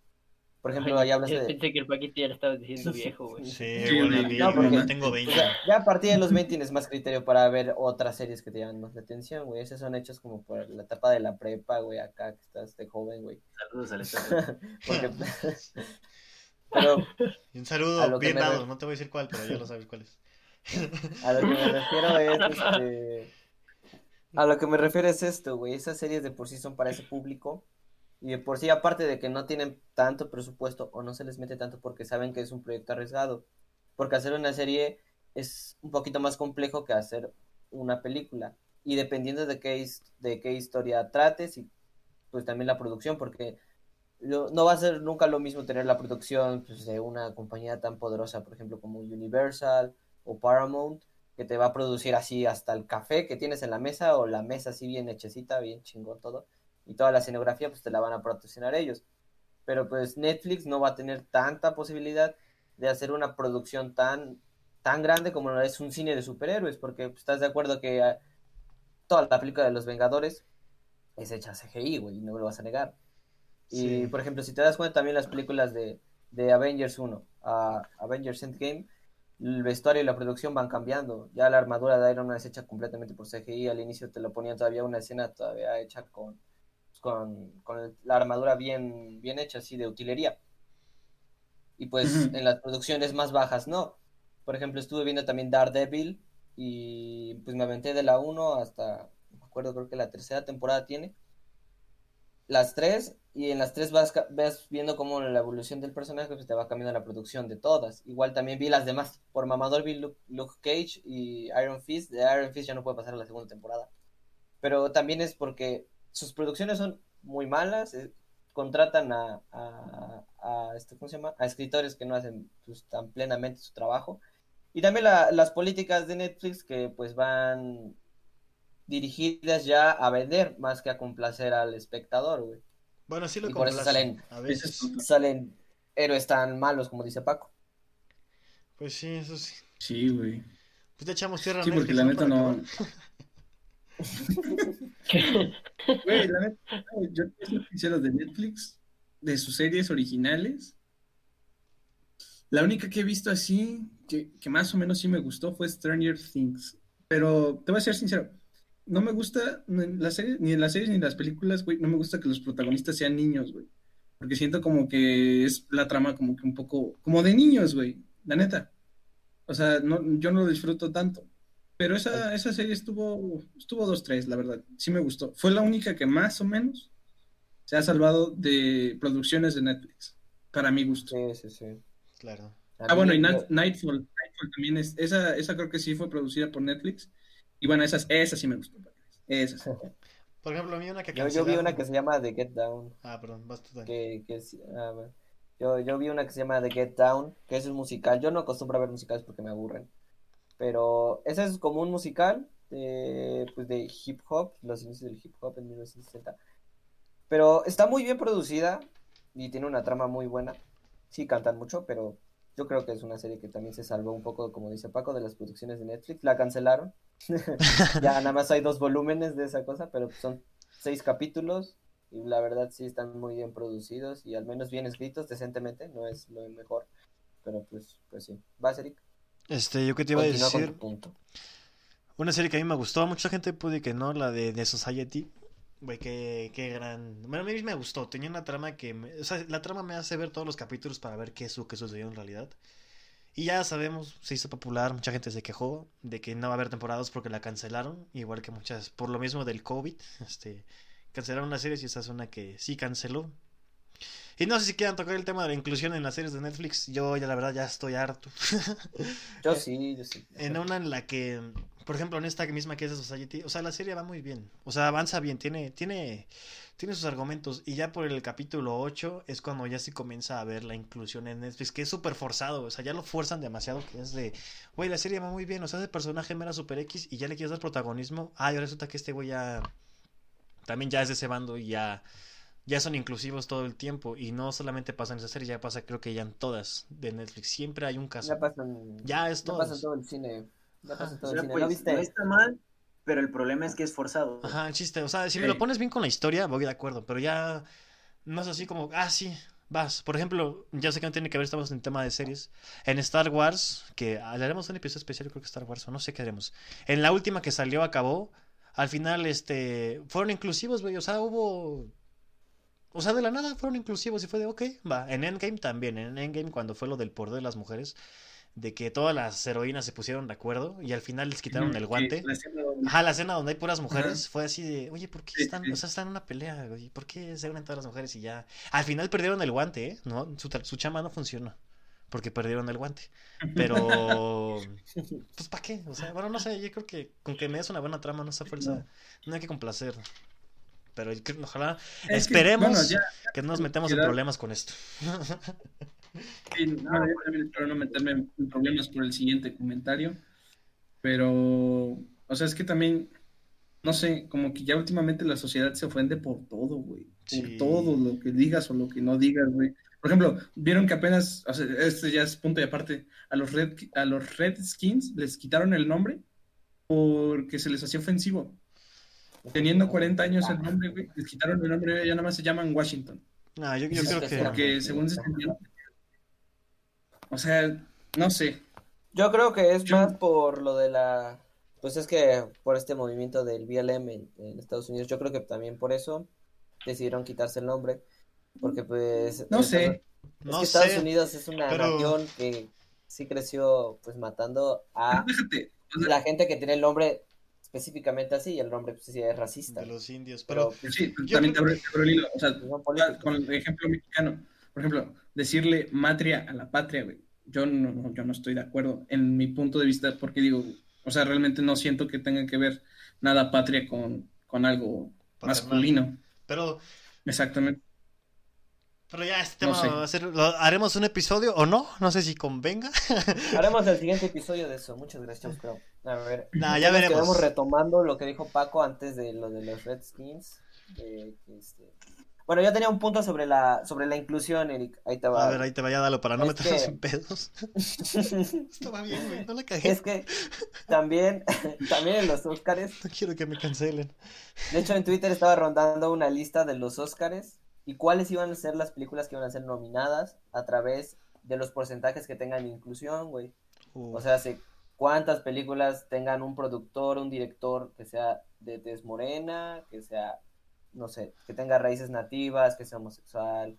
Por ejemplo, ahí hablas yo de... Pensé que el Paquito ya le estaba diciendo viejo, güey. Sí, Sí, bueno, yo No, porque- tengo O 20. sea, ya a partir de los [laughs] 20 tienes más criterio para ver otras series que te llaman más la atención, güey. Esas son hechas como por la etapa de la prepa, güey, acá que estás de joven, güey. Saludos a la [laughs] Porque... [laughs] Pero Y Un saludo bien dado, no te voy a decir cuál, pero ya lo sabes cuál es. a lo que me refiero es, este... A lo que me refiero es esto, güey. Esas series de por sí son para ese público. Y por sí, aparte de que no tienen tanto presupuesto o no se les mete tanto porque saben que es un proyecto arriesgado. Porque hacer una serie es un poquito más complejo que hacer una película. Y dependiendo de qué, de qué historia trates y pues también la producción, porque no va a ser nunca lo mismo tener la producción pues, de una compañía tan poderosa, por ejemplo, como Universal o Paramount, que te va a producir así hasta el café que tienes en la mesa o la mesa así bien hechecita, bien chingón todo, y toda la escenografía pues te la van a patrocinar ellos. Pero pues Netflix no va a tener tanta posibilidad de hacer una producción tan, tan grande como es un cine de superhéroes, porque pues, estás de acuerdo que ah, toda la película de los Vengadores es hecha CGI, güey, y no me lo vas a negar. Y Sí. por ejemplo, si te das cuenta también las películas de, de Avengers 1 a Avengers Endgame, el vestuario y la producción van cambiando. Ya la armadura de Iron Man es hecha completamente por CGI. Al inicio te lo ponían todavía una escena todavía hecha con, con, con la armadura bien, bien hecha, así de utilería. Y pues Ujú. en las producciones más bajas no. Por ejemplo, estuve viendo también Daredevil y pues me aventé de la 1 hasta, me acuerdo, creo que la tercera temporada tiene. Las tres, y en las tres vas, vas viendo cómo la evolución del personaje pues, te va cambiando la producción de todas. Igual también vi las demás. Por mamador vi Luke, Luke Cage y Iron Fist. De Iron Fist ya no puede pasar a la segunda temporada. Pero también es porque sus producciones son muy malas. eh, contratan a, a, a, este, ¿cómo se llama? a escritores que no hacen pues, tan plenamente su trabajo. Y también la- las políticas de Netflix que pues van dirigidas ya a vender más que a complacer al espectador, güey. Bueno, sí lo Y por eso salen- A veces. Salen héroes tan malos como dice Paco. Pues sí, eso sí. Sí, güey. Pues te echamos tierra a Sí, porque la neta no. [laughs] [laughs] Güey, la neta, yo soy sincero de Netflix, de sus series originales. La única que he visto así, que, que más o menos sí me gustó, fue Stranger Things. Pero te voy a ser sincero, no me gusta las series, ni en las series ni en las películas, güey, no me gusta que los protagonistas sean niños, güey. Porque siento como que es la trama como que un poco, como de niños, güey, la neta. O sea, no, yo no lo disfruto tanto. Pero esa, esa serie estuvo, estuvo dos, tres, la verdad. Sí me gustó. Fue la única que más o menos se ha salvado de producciones de Netflix, para mi gusto. Sí, sí, sí. Claro. A Ah, bueno, y Nightfall, Nightfall también es, esa, esa creo que sí fue producida por Netflix. Y bueno, esas, esas sí me gustó. Esas. [laughs] Por ejemplo, a mí una que yo, yo vi una que se llama The Get Down. Ah, perdón, vas tú. Que, que es- ah, bueno. yo, yo vi una que se llama The Get Down, que es un musical. Yo no acostumbro a ver musicales porque me aburren. Pero ese es como un musical de, pues de hip hop, los inicios del hip hop en 1960. Pero está muy bien producida y tiene una trama muy buena. Sí, cantan mucho, pero yo creo que es una serie que también se salvó un poco, como dice Paco, de las producciones de Netflix. La cancelaron. [laughs] ya nada más hay dos volúmenes de esa cosa, pero son seis capítulos y la verdad sí están muy bien producidos y al menos bien escritos decentemente, no es lo mejor, pero pues, pues sí. ¿Vas, Eric? Este, yo que te iba a Continúa decir. Una serie que a mí me gustó, mucha gente puede que no, la de The Society. Güey, qué, qué gran. Bueno, a mí me gustó. Tenía una trama que. me- O sea, la trama me hace ver todos los capítulos para ver qué es lo que sucedió en realidad. Y ya sabemos, se hizo popular, mucha gente se quejó de que no va a haber temporadas porque la cancelaron, igual que muchas, por lo mismo del COVID, este, cancelaron las series y esa es una que sí canceló. Y no sé si quieran tocar el tema de la inclusión en las series de Netflix, yo ya la verdad ya estoy harto. [laughs] Yo sí, yo sí. En una en la que, por ejemplo, en esta misma que es de Society, o sea, la serie va muy bien, o sea, avanza bien, tiene, tiene, tiene sus argumentos, y ya por el capítulo 8 es cuando ya se comienza a ver la inclusión en Netflix, que es súper forzado, o sea, ya lo fuerzan demasiado, que es de, güey, la serie va muy bien, o sea, ese personaje mera super X y ya le quieres dar protagonismo, ah, y resulta que este güey ya, también ya es de ese bando y ya... Ya son inclusivos todo el tiempo y no solamente pasa en esa serie, ya pasa creo que ya en todas de Netflix. Siempre hay un caso. Ya pasan, Ya es ya todo. pasa en todo el cine. Ya pasa en O todo el sea, cine. pues, no está mal, pero el problema es que es forzado. Ajá, el chiste. O sea, si me lo pones bien con la historia, voy de acuerdo. Pero ya no es así como, ah, sí, vas. Por ejemplo, ya sé que no tiene que ver, estamos en tema de series. En Star Wars, que le haremos un episodio especial, creo que Star Wars, o no sé qué haremos. En la última que salió, acabó. Al final, este, fueron inclusivos, güey. O sea, hubo o sea, de la nada fueron inclusivos y fue de, ok, va. En Endgame también, en Endgame cuando fue lo del poder de las mujeres, de que todas las heroínas se pusieron de acuerdo y al final les quitaron el guante. La escena donde- Ajá, la escena donde hay puras mujeres Ajá. fue así de, oye, ¿por qué Sí, están, sí. o sea, están en una pelea, güey? ¿Por qué se unen todas las mujeres y ya? Al final perdieron el guante, ¿eh? No, su, su chama no funcionó. Porque perdieron el guante. Pero, [laughs] pues, ¿para qué? O sea, bueno, no sé, yo creo que con que me des una buena trama, no esa fuerza, no hay que complacer. Pero ojalá, Es que, esperemos bueno, ya- que no nos metamos en problemas con esto. Sí, bueno, yo también espero no meterme en problemas por el siguiente comentario, pero, o sea, es que también, no sé, como que ya últimamente la sociedad se ofende por todo, güey, por Sí. todo lo que digas o lo que no digas, güey. Por ejemplo, vieron que apenas, o sea, este ya es punto y aparte, a los Red, a los Redskins les quitaron el nombre porque se les hacía ofensivo. Teniendo 40 años el nombre, güey, les quitaron el nombre, ya nada más se llaman Washington. No, yo, yo creo que... Porque según se. O sea, no sé. Yo creo que es Yo- más por lo de la, pues es que por este movimiento del BLM en, en Estados Unidos, yo creo que también por eso decidieron quitarse el nombre, porque pues No sé. Estados- es No que Estados sé, Unidos es una pero- nación que sí creció pues matando a Déjate. o sea, la gente que tiene el nombre específicamente así y el nombre pues sí es racista, de los indios, pero pero... pues, sí, Yo también te creo- abro, te abro el hilo. O sea, son políticos. con el ejemplo mexicano. Por ejemplo, decirle matria a la patria, güey. Yo no, yo no estoy de acuerdo en mi punto de vista, porque digo, o sea, realmente no siento que tenga que ver nada patria con, con algo Paternal. masculino. Pero, Exactamente. Pero ya este No tema sé. va a ser... ¿lo ¿Haremos un episodio o no? No sé si convenga. [laughs] Haremos el siguiente episodio de eso. Muchas gracias, pero a ver. Nah, ya veremos. quedamos retomando lo que dijo Paco antes de lo de los Redskins. este, Bueno, yo tenía un punto sobre la sobre la inclusión, Eric. Ahí te va. A ver, ahí te vaya, dalo para no Es meternos que- en pedos. [laughs] Estaba bien, güey, no la cagué. es que también, [laughs] también en los Oscars, No quiero que me cancelen. de hecho en Twitter estaba rondando una lista de los Oscars y cuáles iban a ser las películas que iban a ser nominadas a través de los porcentajes que tengan inclusión, güey. Uh, O sea, si cuántas películas tengan un productor, un director que sea de tez morena, que sea, no sé, que tenga raíces nativas, que sea homosexual,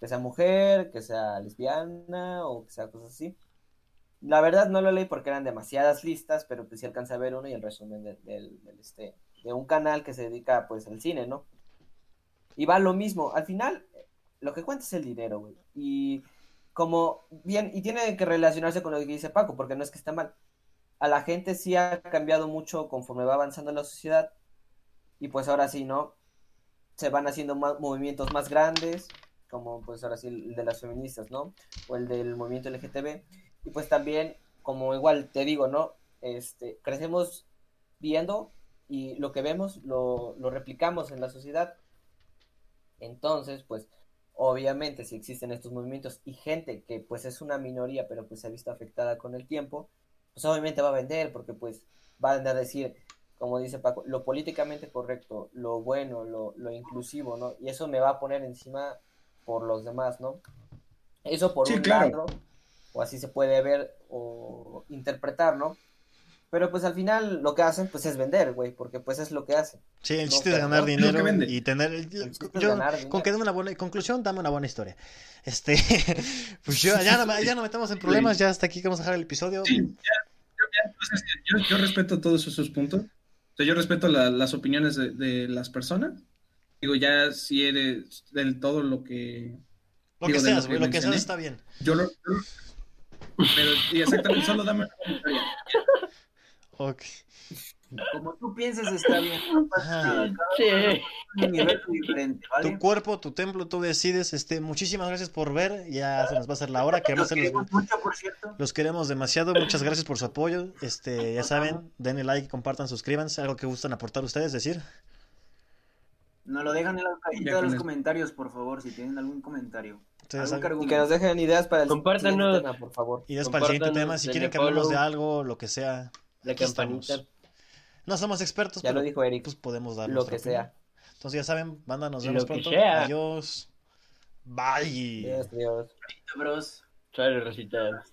que sea mujer, que sea lesbiana o que sea cosas así. La verdad no lo leí porque eran demasiadas listas, pero pues sí alcancé a ver uno y el resumen de, del- del, este, de un canal que se dedica pues al cine, ¿no? Y va lo mismo, al final lo que cuenta es el dinero, güey. Y como bien, y tiene que relacionarse con lo que dice Paco, porque no es que está mal. A la gente sí ha cambiado mucho conforme va avanzando la sociedad. Y pues ahora sí, ¿no? Se van haciendo más movimientos más grandes, como pues ahora sí el de las feministas, ¿no? O el del movimiento LGTB. Y pues también, como igual te digo, ¿no? Este, crecemos viendo y lo que vemos lo, lo replicamos en la sociedad. Entonces, pues, obviamente, si existen estos movimientos y gente que pues es una minoría, pero pues se ha visto afectada con el tiempo, pues obviamente va a vender, porque pues van a decir, como dice Paco, lo políticamente correcto, lo bueno, lo, lo inclusivo, ¿no? Y eso me va a poner encima por los demás, ¿no? Eso por Sí, un claro. lado, o así se puede ver o interpretar, ¿no? Pero pues al final lo que hacen pues es vender, güey, porque pues es lo que hacen. Sí, el No, chiste es pero ganar no, dinero y tener. El es yo- ganar con que dé una buena conclusión, dame una buena historia. Este, [laughs] pues yo, ya, no, ya no metamos en problemas, ya hasta aquí que vamos a dejar el episodio. Sí, ya, yo, yo, yo respeto todos esos puntos. O sea, yo respeto la- las opiniones de, de las personas. Digo, ya si eres del todo lo que. Lo que digo, seas, lo güey, que lo que seas está bien. Yo lo. pero, y exactamente, solo dame una comentario. Ok. Como tú pienses está bien, no pasa Ajá. nada, cada Sí. un universo diferente, ¿vale? Tu cuerpo, tu templo, tú decides. Este, muchísimas gracias por ver. Ya se nos va a hacer la hora. Queremos Los queremos mucho, por cierto. los queremos demasiado. Muchas gracias por su apoyo. Este, ya saben, denle like, compartan, suscríbanse. Algo que gustan aportar ustedes, decir. Nos lo dejan en la cajita de los comentarios, por favor, si tienen algún comentario. Algún. Y que nos dejen ideas para el siguiente tema, por favor. Ideas para el siguiente tema. Si quieren que hablemos de algo, lo que sea. La aquí estamos. campanita. No somos expertos, Ya pero lo dijo Eric, pues podemos dar lo que opinión. sea. Entonces ya saben, banda, nos Lo vemos que pronto. sea. Adiós. Bye. Adiós, adiós. Bros. Sale, Rosita.